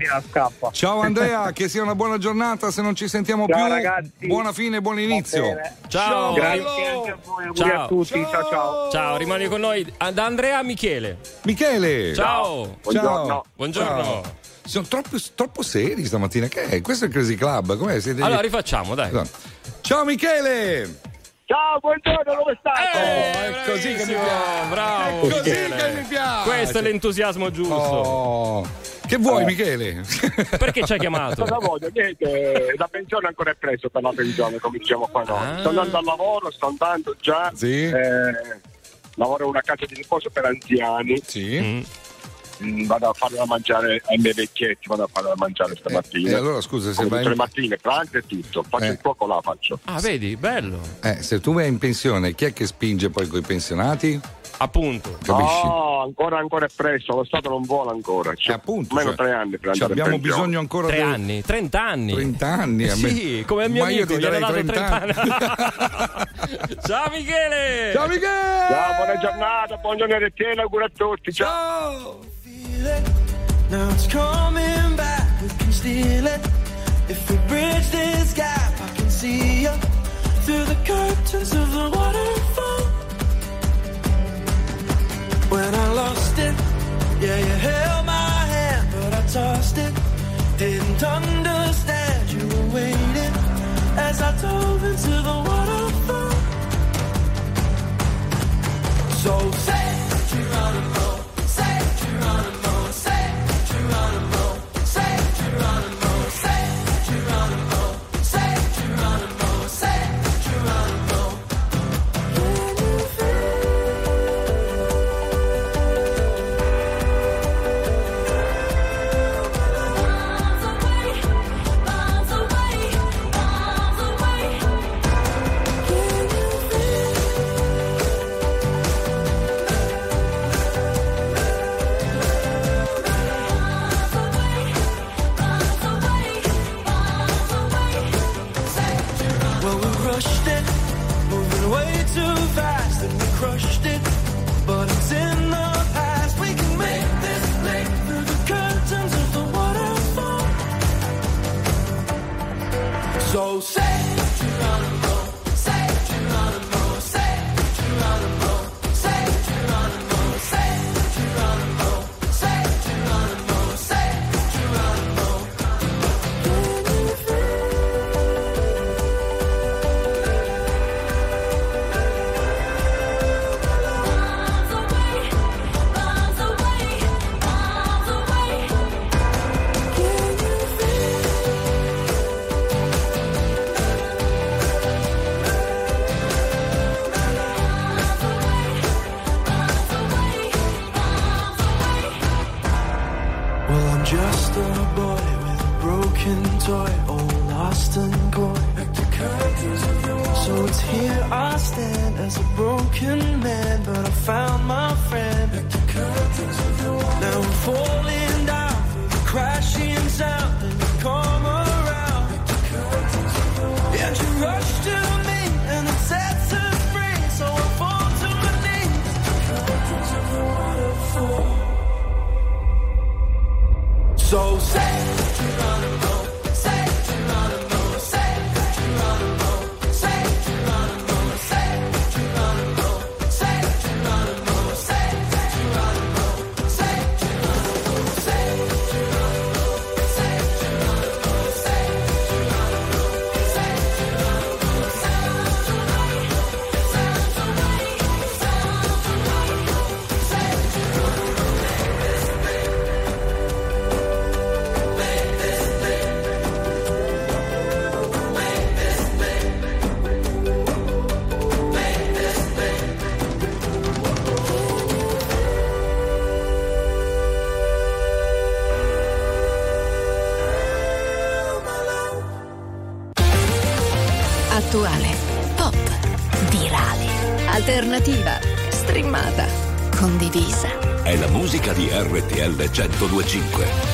Ciao Andrea, che sia una buona giornata, se non ci sentiamo Ciao, più. ragazzi. Buona fine, buon inizio. bene. Ciao. Grazie anche a voi, Ciao. a tutti. Ciao, ciao. Ciao, rimani con noi. Da Andrea Michele. Michele. Ciao. Ciao. Buongiorno. Ciao. Sono troppo, troppo seri stamattina. Che è? Questo è il Crazy Club. Com'è? Siete- Allora rifacciamo, dai. Ciao Michele. Ciao, buongiorno, come stai? Eh, è così che mi piace. Bravo. È così Michele. che mi piace. Questo è l'entusiasmo giusto. Oh. Che vuoi, Michele? Perché ci hai chiamato? Cosa voglio? Niente, la pensione ancora è presto per la pensione, come diciamo qua noi. Ah. Sto andando al lavoro, sto andando già. Sì. eh, lavoro in una casa di riposo per anziani. Sì. Mm. Vado a fare da mangiare ai miei vecchietti, vado a fare da mangiare stamattina. E allora scusa, se vai tutte le mattine, pranzo e tutto. Faccio Eh. il fuoco là, faccio. Ah, vedi, bello. Eh, se tu vai in pensione, chi è che spinge poi coi pensionati? Appunto. Capisci? No, ancora, ancora è presto, lo Stato non vuole ancora. C'è appunto, almeno cioè, tre anni per Ci andare in abbiamo pensione. bisogno ancora Tre del- anni, 30 anni. 30 anni. a me- Sì, come il mio Ma io amico, ti gli hanno darei dato 30 anni. Ciao Michele! Ciao Michele! Ciao, buona giornata, buongiorno RTL, auguri a tutti. Ciao! Now When I lost it, yeah, you held my hand, but I tossed it. Didn't understand you were waiting as I dove into the waterfall. So say Geronimo, say So say classifica di RTL 1025.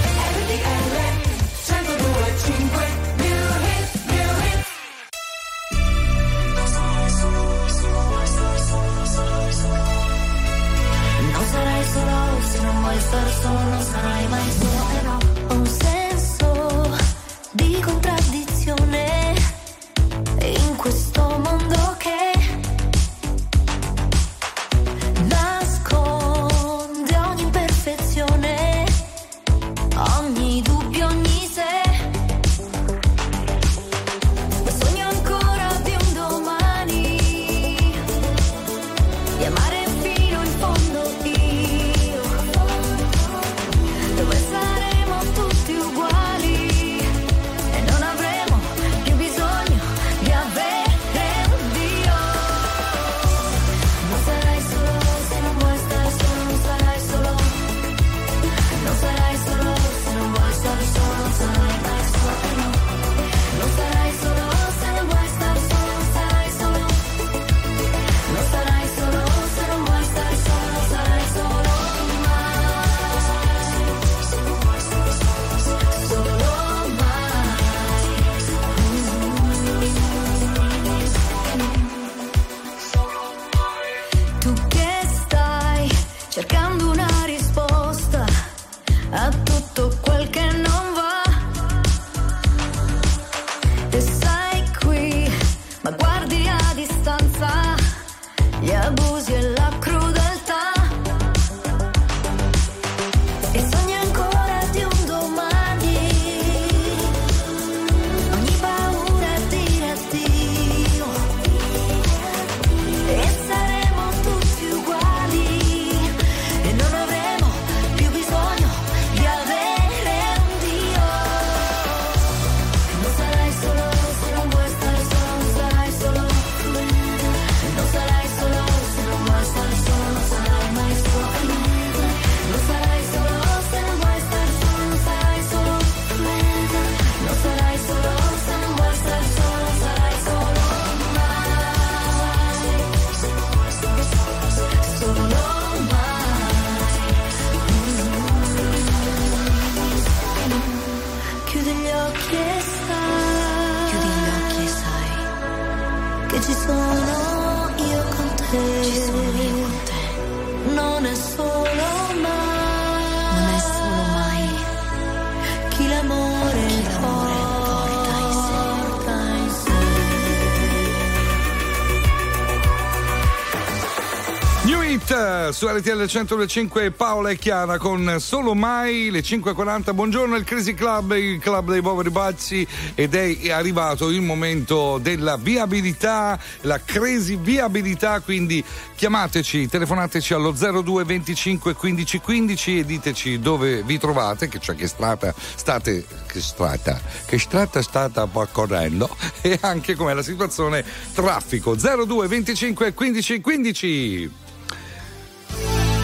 su RTL 105 Paola e Chiara con Solo Mai le 5.40. Buongiorno il Crazy Club, il club dei poveri pazzi ed è arrivato il momento della viabilità, la Crazy Viabilità, quindi chiamateci, telefonateci allo 02 25 15 15 e diteci dove vi trovate, che cioè che strada state che strada, che strada state percorrendo e anche com'è la situazione traffico 02 25 15 15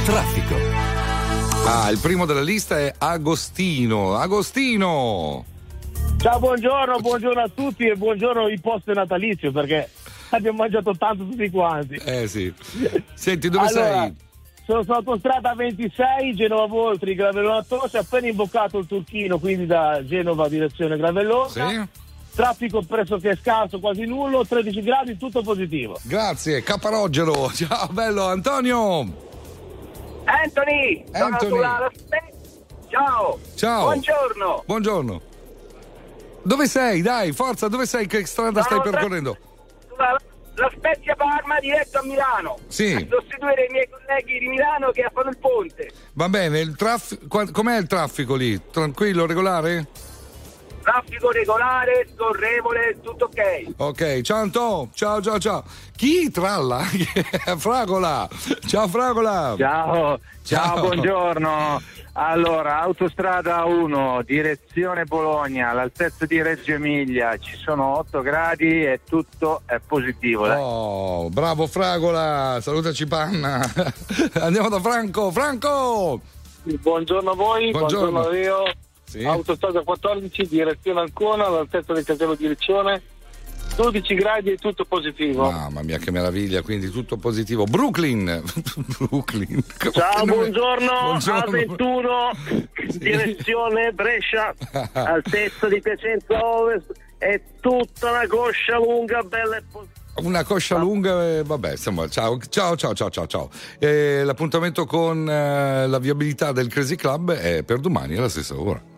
Traffico. Ah, il primo della lista è Agostino. Agostino! Ciao, buongiorno, buongiorno a tutti e buongiorno in post natalizio perché abbiamo mangiato tanto tutti quanti. Eh sì. Senti, dove allora, sei? Sono sull'autostrada 26 Genova Voltri, Gravellona Toscia, appena imboccato il Turchino, quindi da Genova direzione Gravellona. Sì. Traffico pressoché scarso, quasi nullo, 13 gradi, tutto positivo. Grazie, Caparogero. Ciao, bello Antonio. Anthony, Anthony. sulla Ciao. Ciao. Buongiorno. Buongiorno. Dove sei? Dai, forza, dove sei? Che strada stai Sono tra- percorrendo? Sulla la Spezia Parma diretto a Milano. Sì. A sostituire i miei colleghi di Milano che fanno il ponte. Va bene, il traffico. Com'è il traffico lì? Tranquillo, regolare? Traffico regolare, scorrevole, tutto ok. Ok, ciao Anto, ciao ciao ciao. Chi tralla? Fragola. Ciao Fragola. Ciao, ciao, buongiorno. Allora, autostrada 1, direzione Bologna, all'altezza di Reggio Emilia, ci sono 8 gradi e tutto è positivo. dai. Oh, bravo Fragola, salutaci Panna. Andiamo da Franco, Franco! Buongiorno a voi, Buongiorno. buongiorno, a Rio. Sì. Autostrada 14, direzione Ancona, all'altezza del casello direzione. 12 gradi e tutto positivo. Mamma mia, che meraviglia, quindi tutto positivo. Brooklyn. Brooklyn. Ciao, buongiorno, Buongiorno. A21, direzione Brescia, altezza di Piacenza Ovest, è tutta una coscia lunga, bella e positiva. Una coscia lunga, e vabbè, insomma, ciao, ciao, ciao, ciao, ciao. ciao. Eh, l'appuntamento con eh, la viabilità del Crazy Club è per domani alla stessa ora.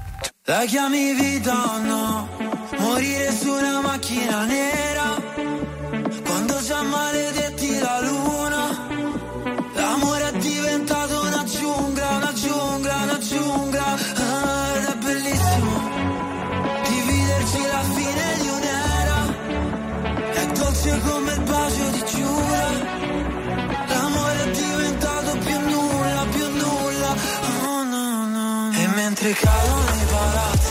La chiami vita o no? Morire su una macchina nera. Quando già maledetti la luna. L'amore è diventato una giungla, una giungla, una giungla. Ah, Ed è bellissimo Dividerci la fine di un'era. È dolce come il bacio di Giura mentre cadono i palazzi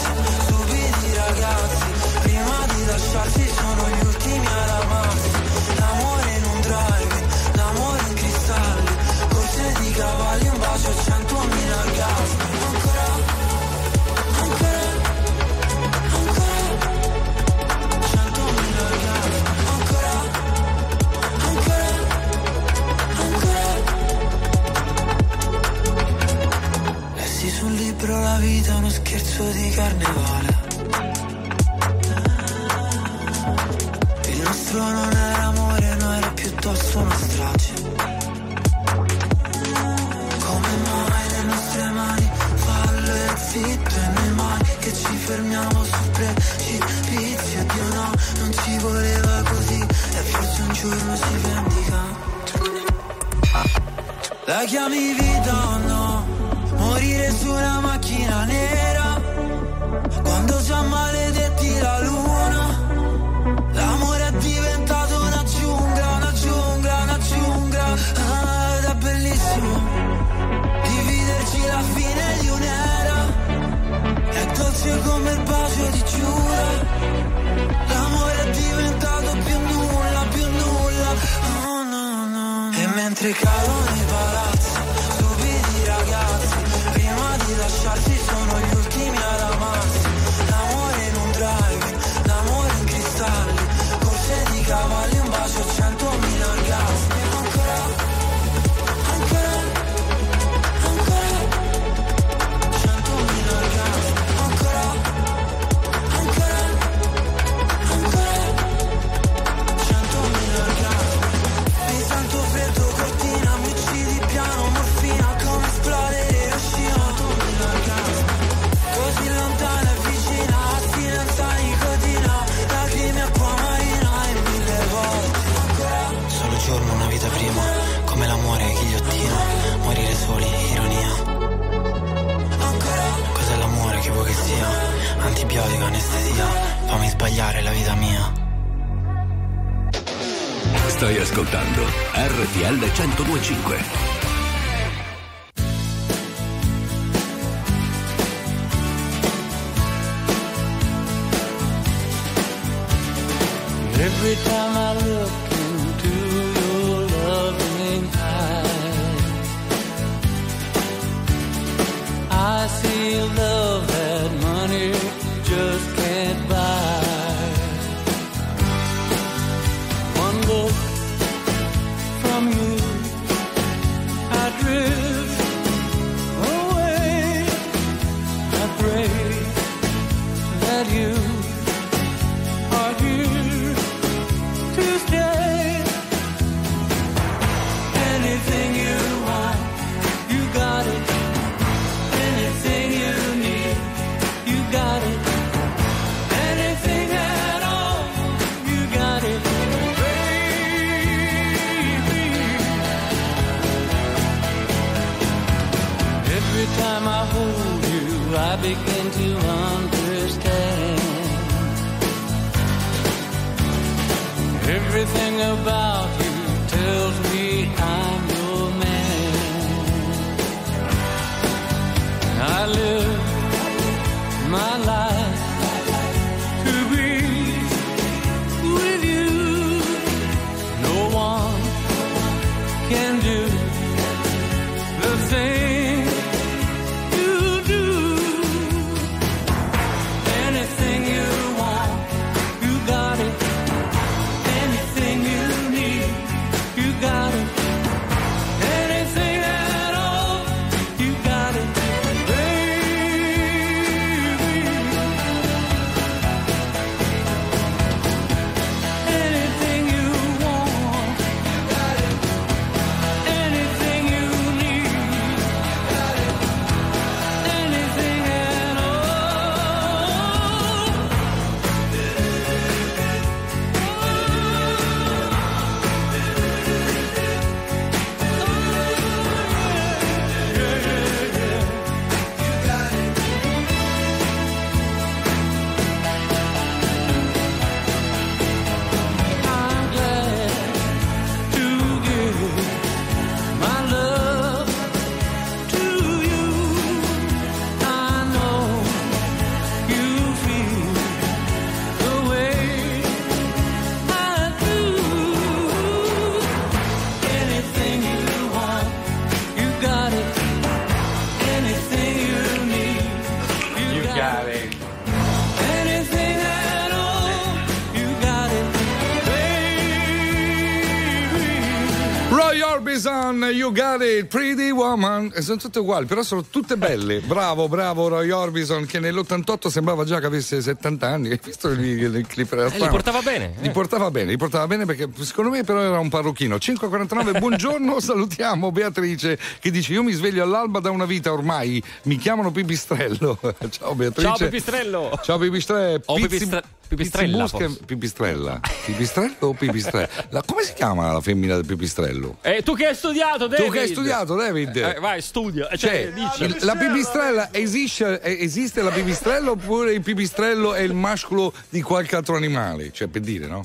Orbison, You Got It, Pretty Woman. E sono tutte uguali, però sono tutte belle. Bravo, bravo Roy Orbison, che nell'88 sembrava già che avesse 70 anni. Hai visto il, il clip? Era Eh, li portava bene. Li portava bene, li portava bene perché secondo me però era un parrucchino. 5.49, buongiorno, salutiamo Beatrice che dice io mi sveglio all'alba da una vita ormai, mi chiamano Pipistrello. Ciao Beatrice. Ciao Pipistrello. Ciao Pipistrello. O Pipistre- Pipistrella. Pipistrella. Pipistrello o Pipistrella? La- come si chiama la femmina del Pipistrello? Eh, tu che hai studiato, David? Tu che hai studiato, David? Eh, vai, studia. Eh, Cioè, Cioè, dici. la pipistrella esiste, eh, esiste la pipistrella oppure il pipistrello è il mascolo di qualche altro animale? Cioè, per dire, no?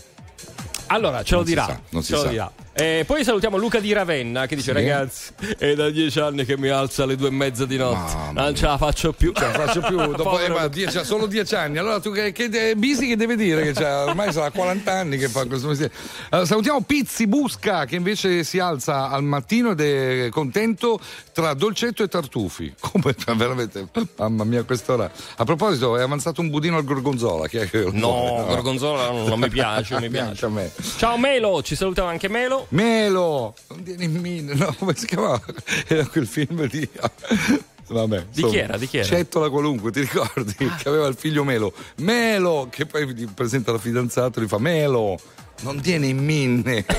Allora, ce lo Non si dirà. sa, non si ce lo sa. dirà. Eh, poi salutiamo Luca di Ravenna che dice: Sì. Ragazzi, è da dieci anni che mi alza alle due e mezza di notte. non ce la faccio più. Ce la faccio più, dopo eh, ma ha solo dieci anni. Allora tu che, che eh, Bisi che deve dire che ormai sarà 40 anni che fa questo mestiere. Allora, salutiamo Pizzi Busca che invece si alza al mattino ed è contento tra dolcetto e tartufi. Come veramente, mamma mia, a quest'ora. A proposito, è avanzato un budino al gorgonzola. È che lo No, vuole? gorgonzola non, non mi piace, mi piace. a me. Ciao Melo, ci salutiamo anche Melo. Melo, non in mine, no, come si chiamava? Era quel film di. Vabbè, Di chi era? Di chi era? Cettola qualunque, ti ricordi? Che aveva il figlio Melo. Melo, che poi gli presenta la fidanzata e gli fa Melo, non tieni in minne.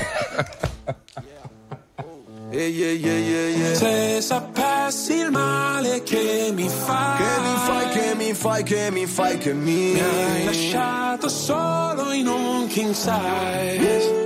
Se sapessi il male che mi fai, Che mi fai, che mi fai, che mi fai, che mi mi hai lasciato solo in un king size.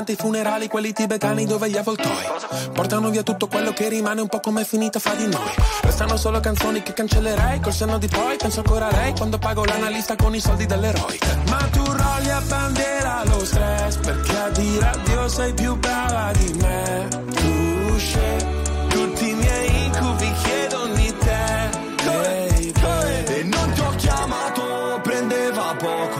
presente i funerali, quelli tibetani dove gli avvoltoi. Portano via tutto quello che rimane un po' come è finita fra di noi. Restano solo canzoni che cancellerei Col senno di poi penso ancora a lei Quando pago l'analista con i soldi dell'eroe. Ma tu rolli a bandiera lo stress Perché a dire addio sei più brava di me. Tu scegli tutti i miei incubi chiedono di te. Baby. E non ti ho chiamato, prendeva poco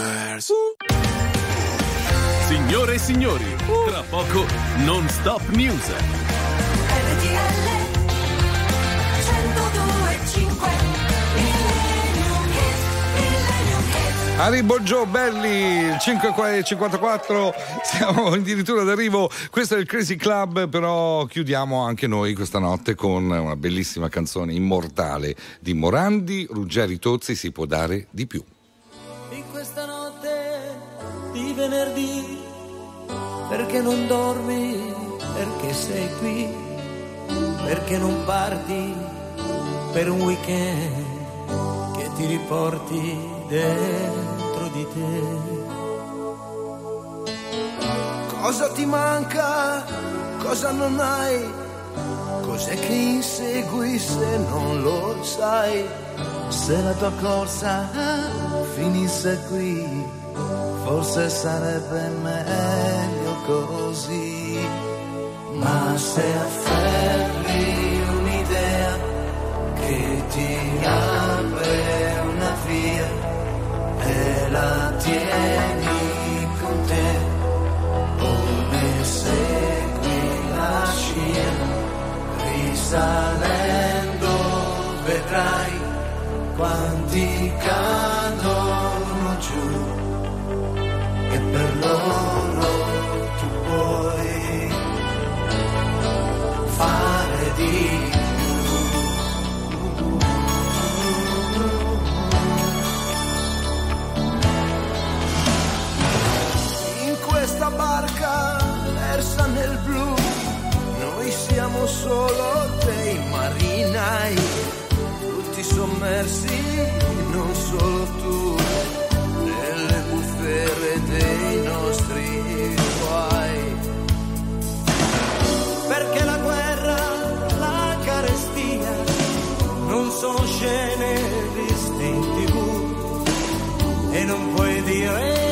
nightmares Signore e signori, tra poco non stop news. Arrivo Gio belli 5.54 siamo addirittura d'arrivo. Questo è il Crazy Club però chiudiamo anche noi questa notte con una bellissima canzone immortale di Morandi Ruggeri Tozzi si può dare di più venerdì perché non dormi perché sei qui perché non parti per un weekend che ti riporti dentro di te Cosa ti manca? Cosa non hai? Cos'è che insegui se non lo sai? se la tua corsa finisse qui forse sarebbe meglio così ma se afferri un'idea che ti apre una via e la tieni con te o ne segui la scia risalendo vedrai quanti cadono giù e per loro tu puoi fare di In questa barca persa nel blu, noi siamo solo dei marinai, tutti sommersi, non solo tu, sapere dei nostri guai. Perché la guerra, la carestia non sono scene viste in tv e non puoi dire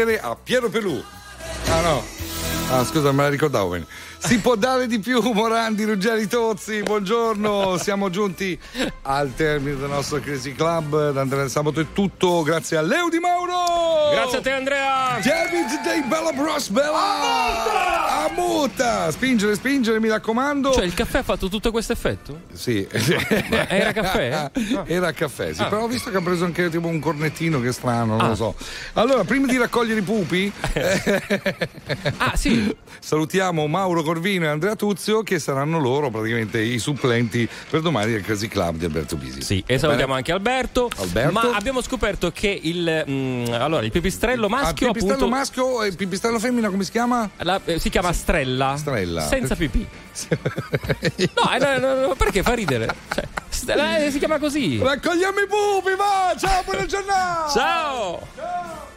Chiedere a Piero Pelù. Ah no. Ah, scusa, me la ricordavo bene. Si può dare di più, Morandi, Ruggeri Tozzi, buongiorno. Siamo giunti al termine del nostro Crazy Club. Da Andrea Sabato è tutto, grazie a Leo Di Mauro. Grazie a te, Andrea. David dei Bella Bros Bella. A muta. Spingere, spingere, mi raccomando. Cioè, il caffè ha fatto tutto questo effetto? Sì. era caffè? Era caffè, sì. Ah. Però ho visto che ha preso anche tipo un cornettino che strano, non Ah. lo so. Allora, prima di raccogliere i pupi, ah, sì. salutiamo Mauro Corvino e Andrea Tuzio, che saranno loro praticamente i supplenti per domani del Crazy Club di Alberto Bisi. Sì, e salutiamo anche Alberto. Alberto. Ma abbiamo scoperto che il, mm, allora, il pipistrello Ah, maschio pipistrello appunto, maschio e pipistrello femmina come si chiama? la- eh, si chiama Strella. Strella. Senza pipì. No, eh, no, no, no, perché fa ridere? Cioè, st- eh, si chiama così. Raccogliamo i pupi, va! Ciao, buona giornata! Ciao! Ciao!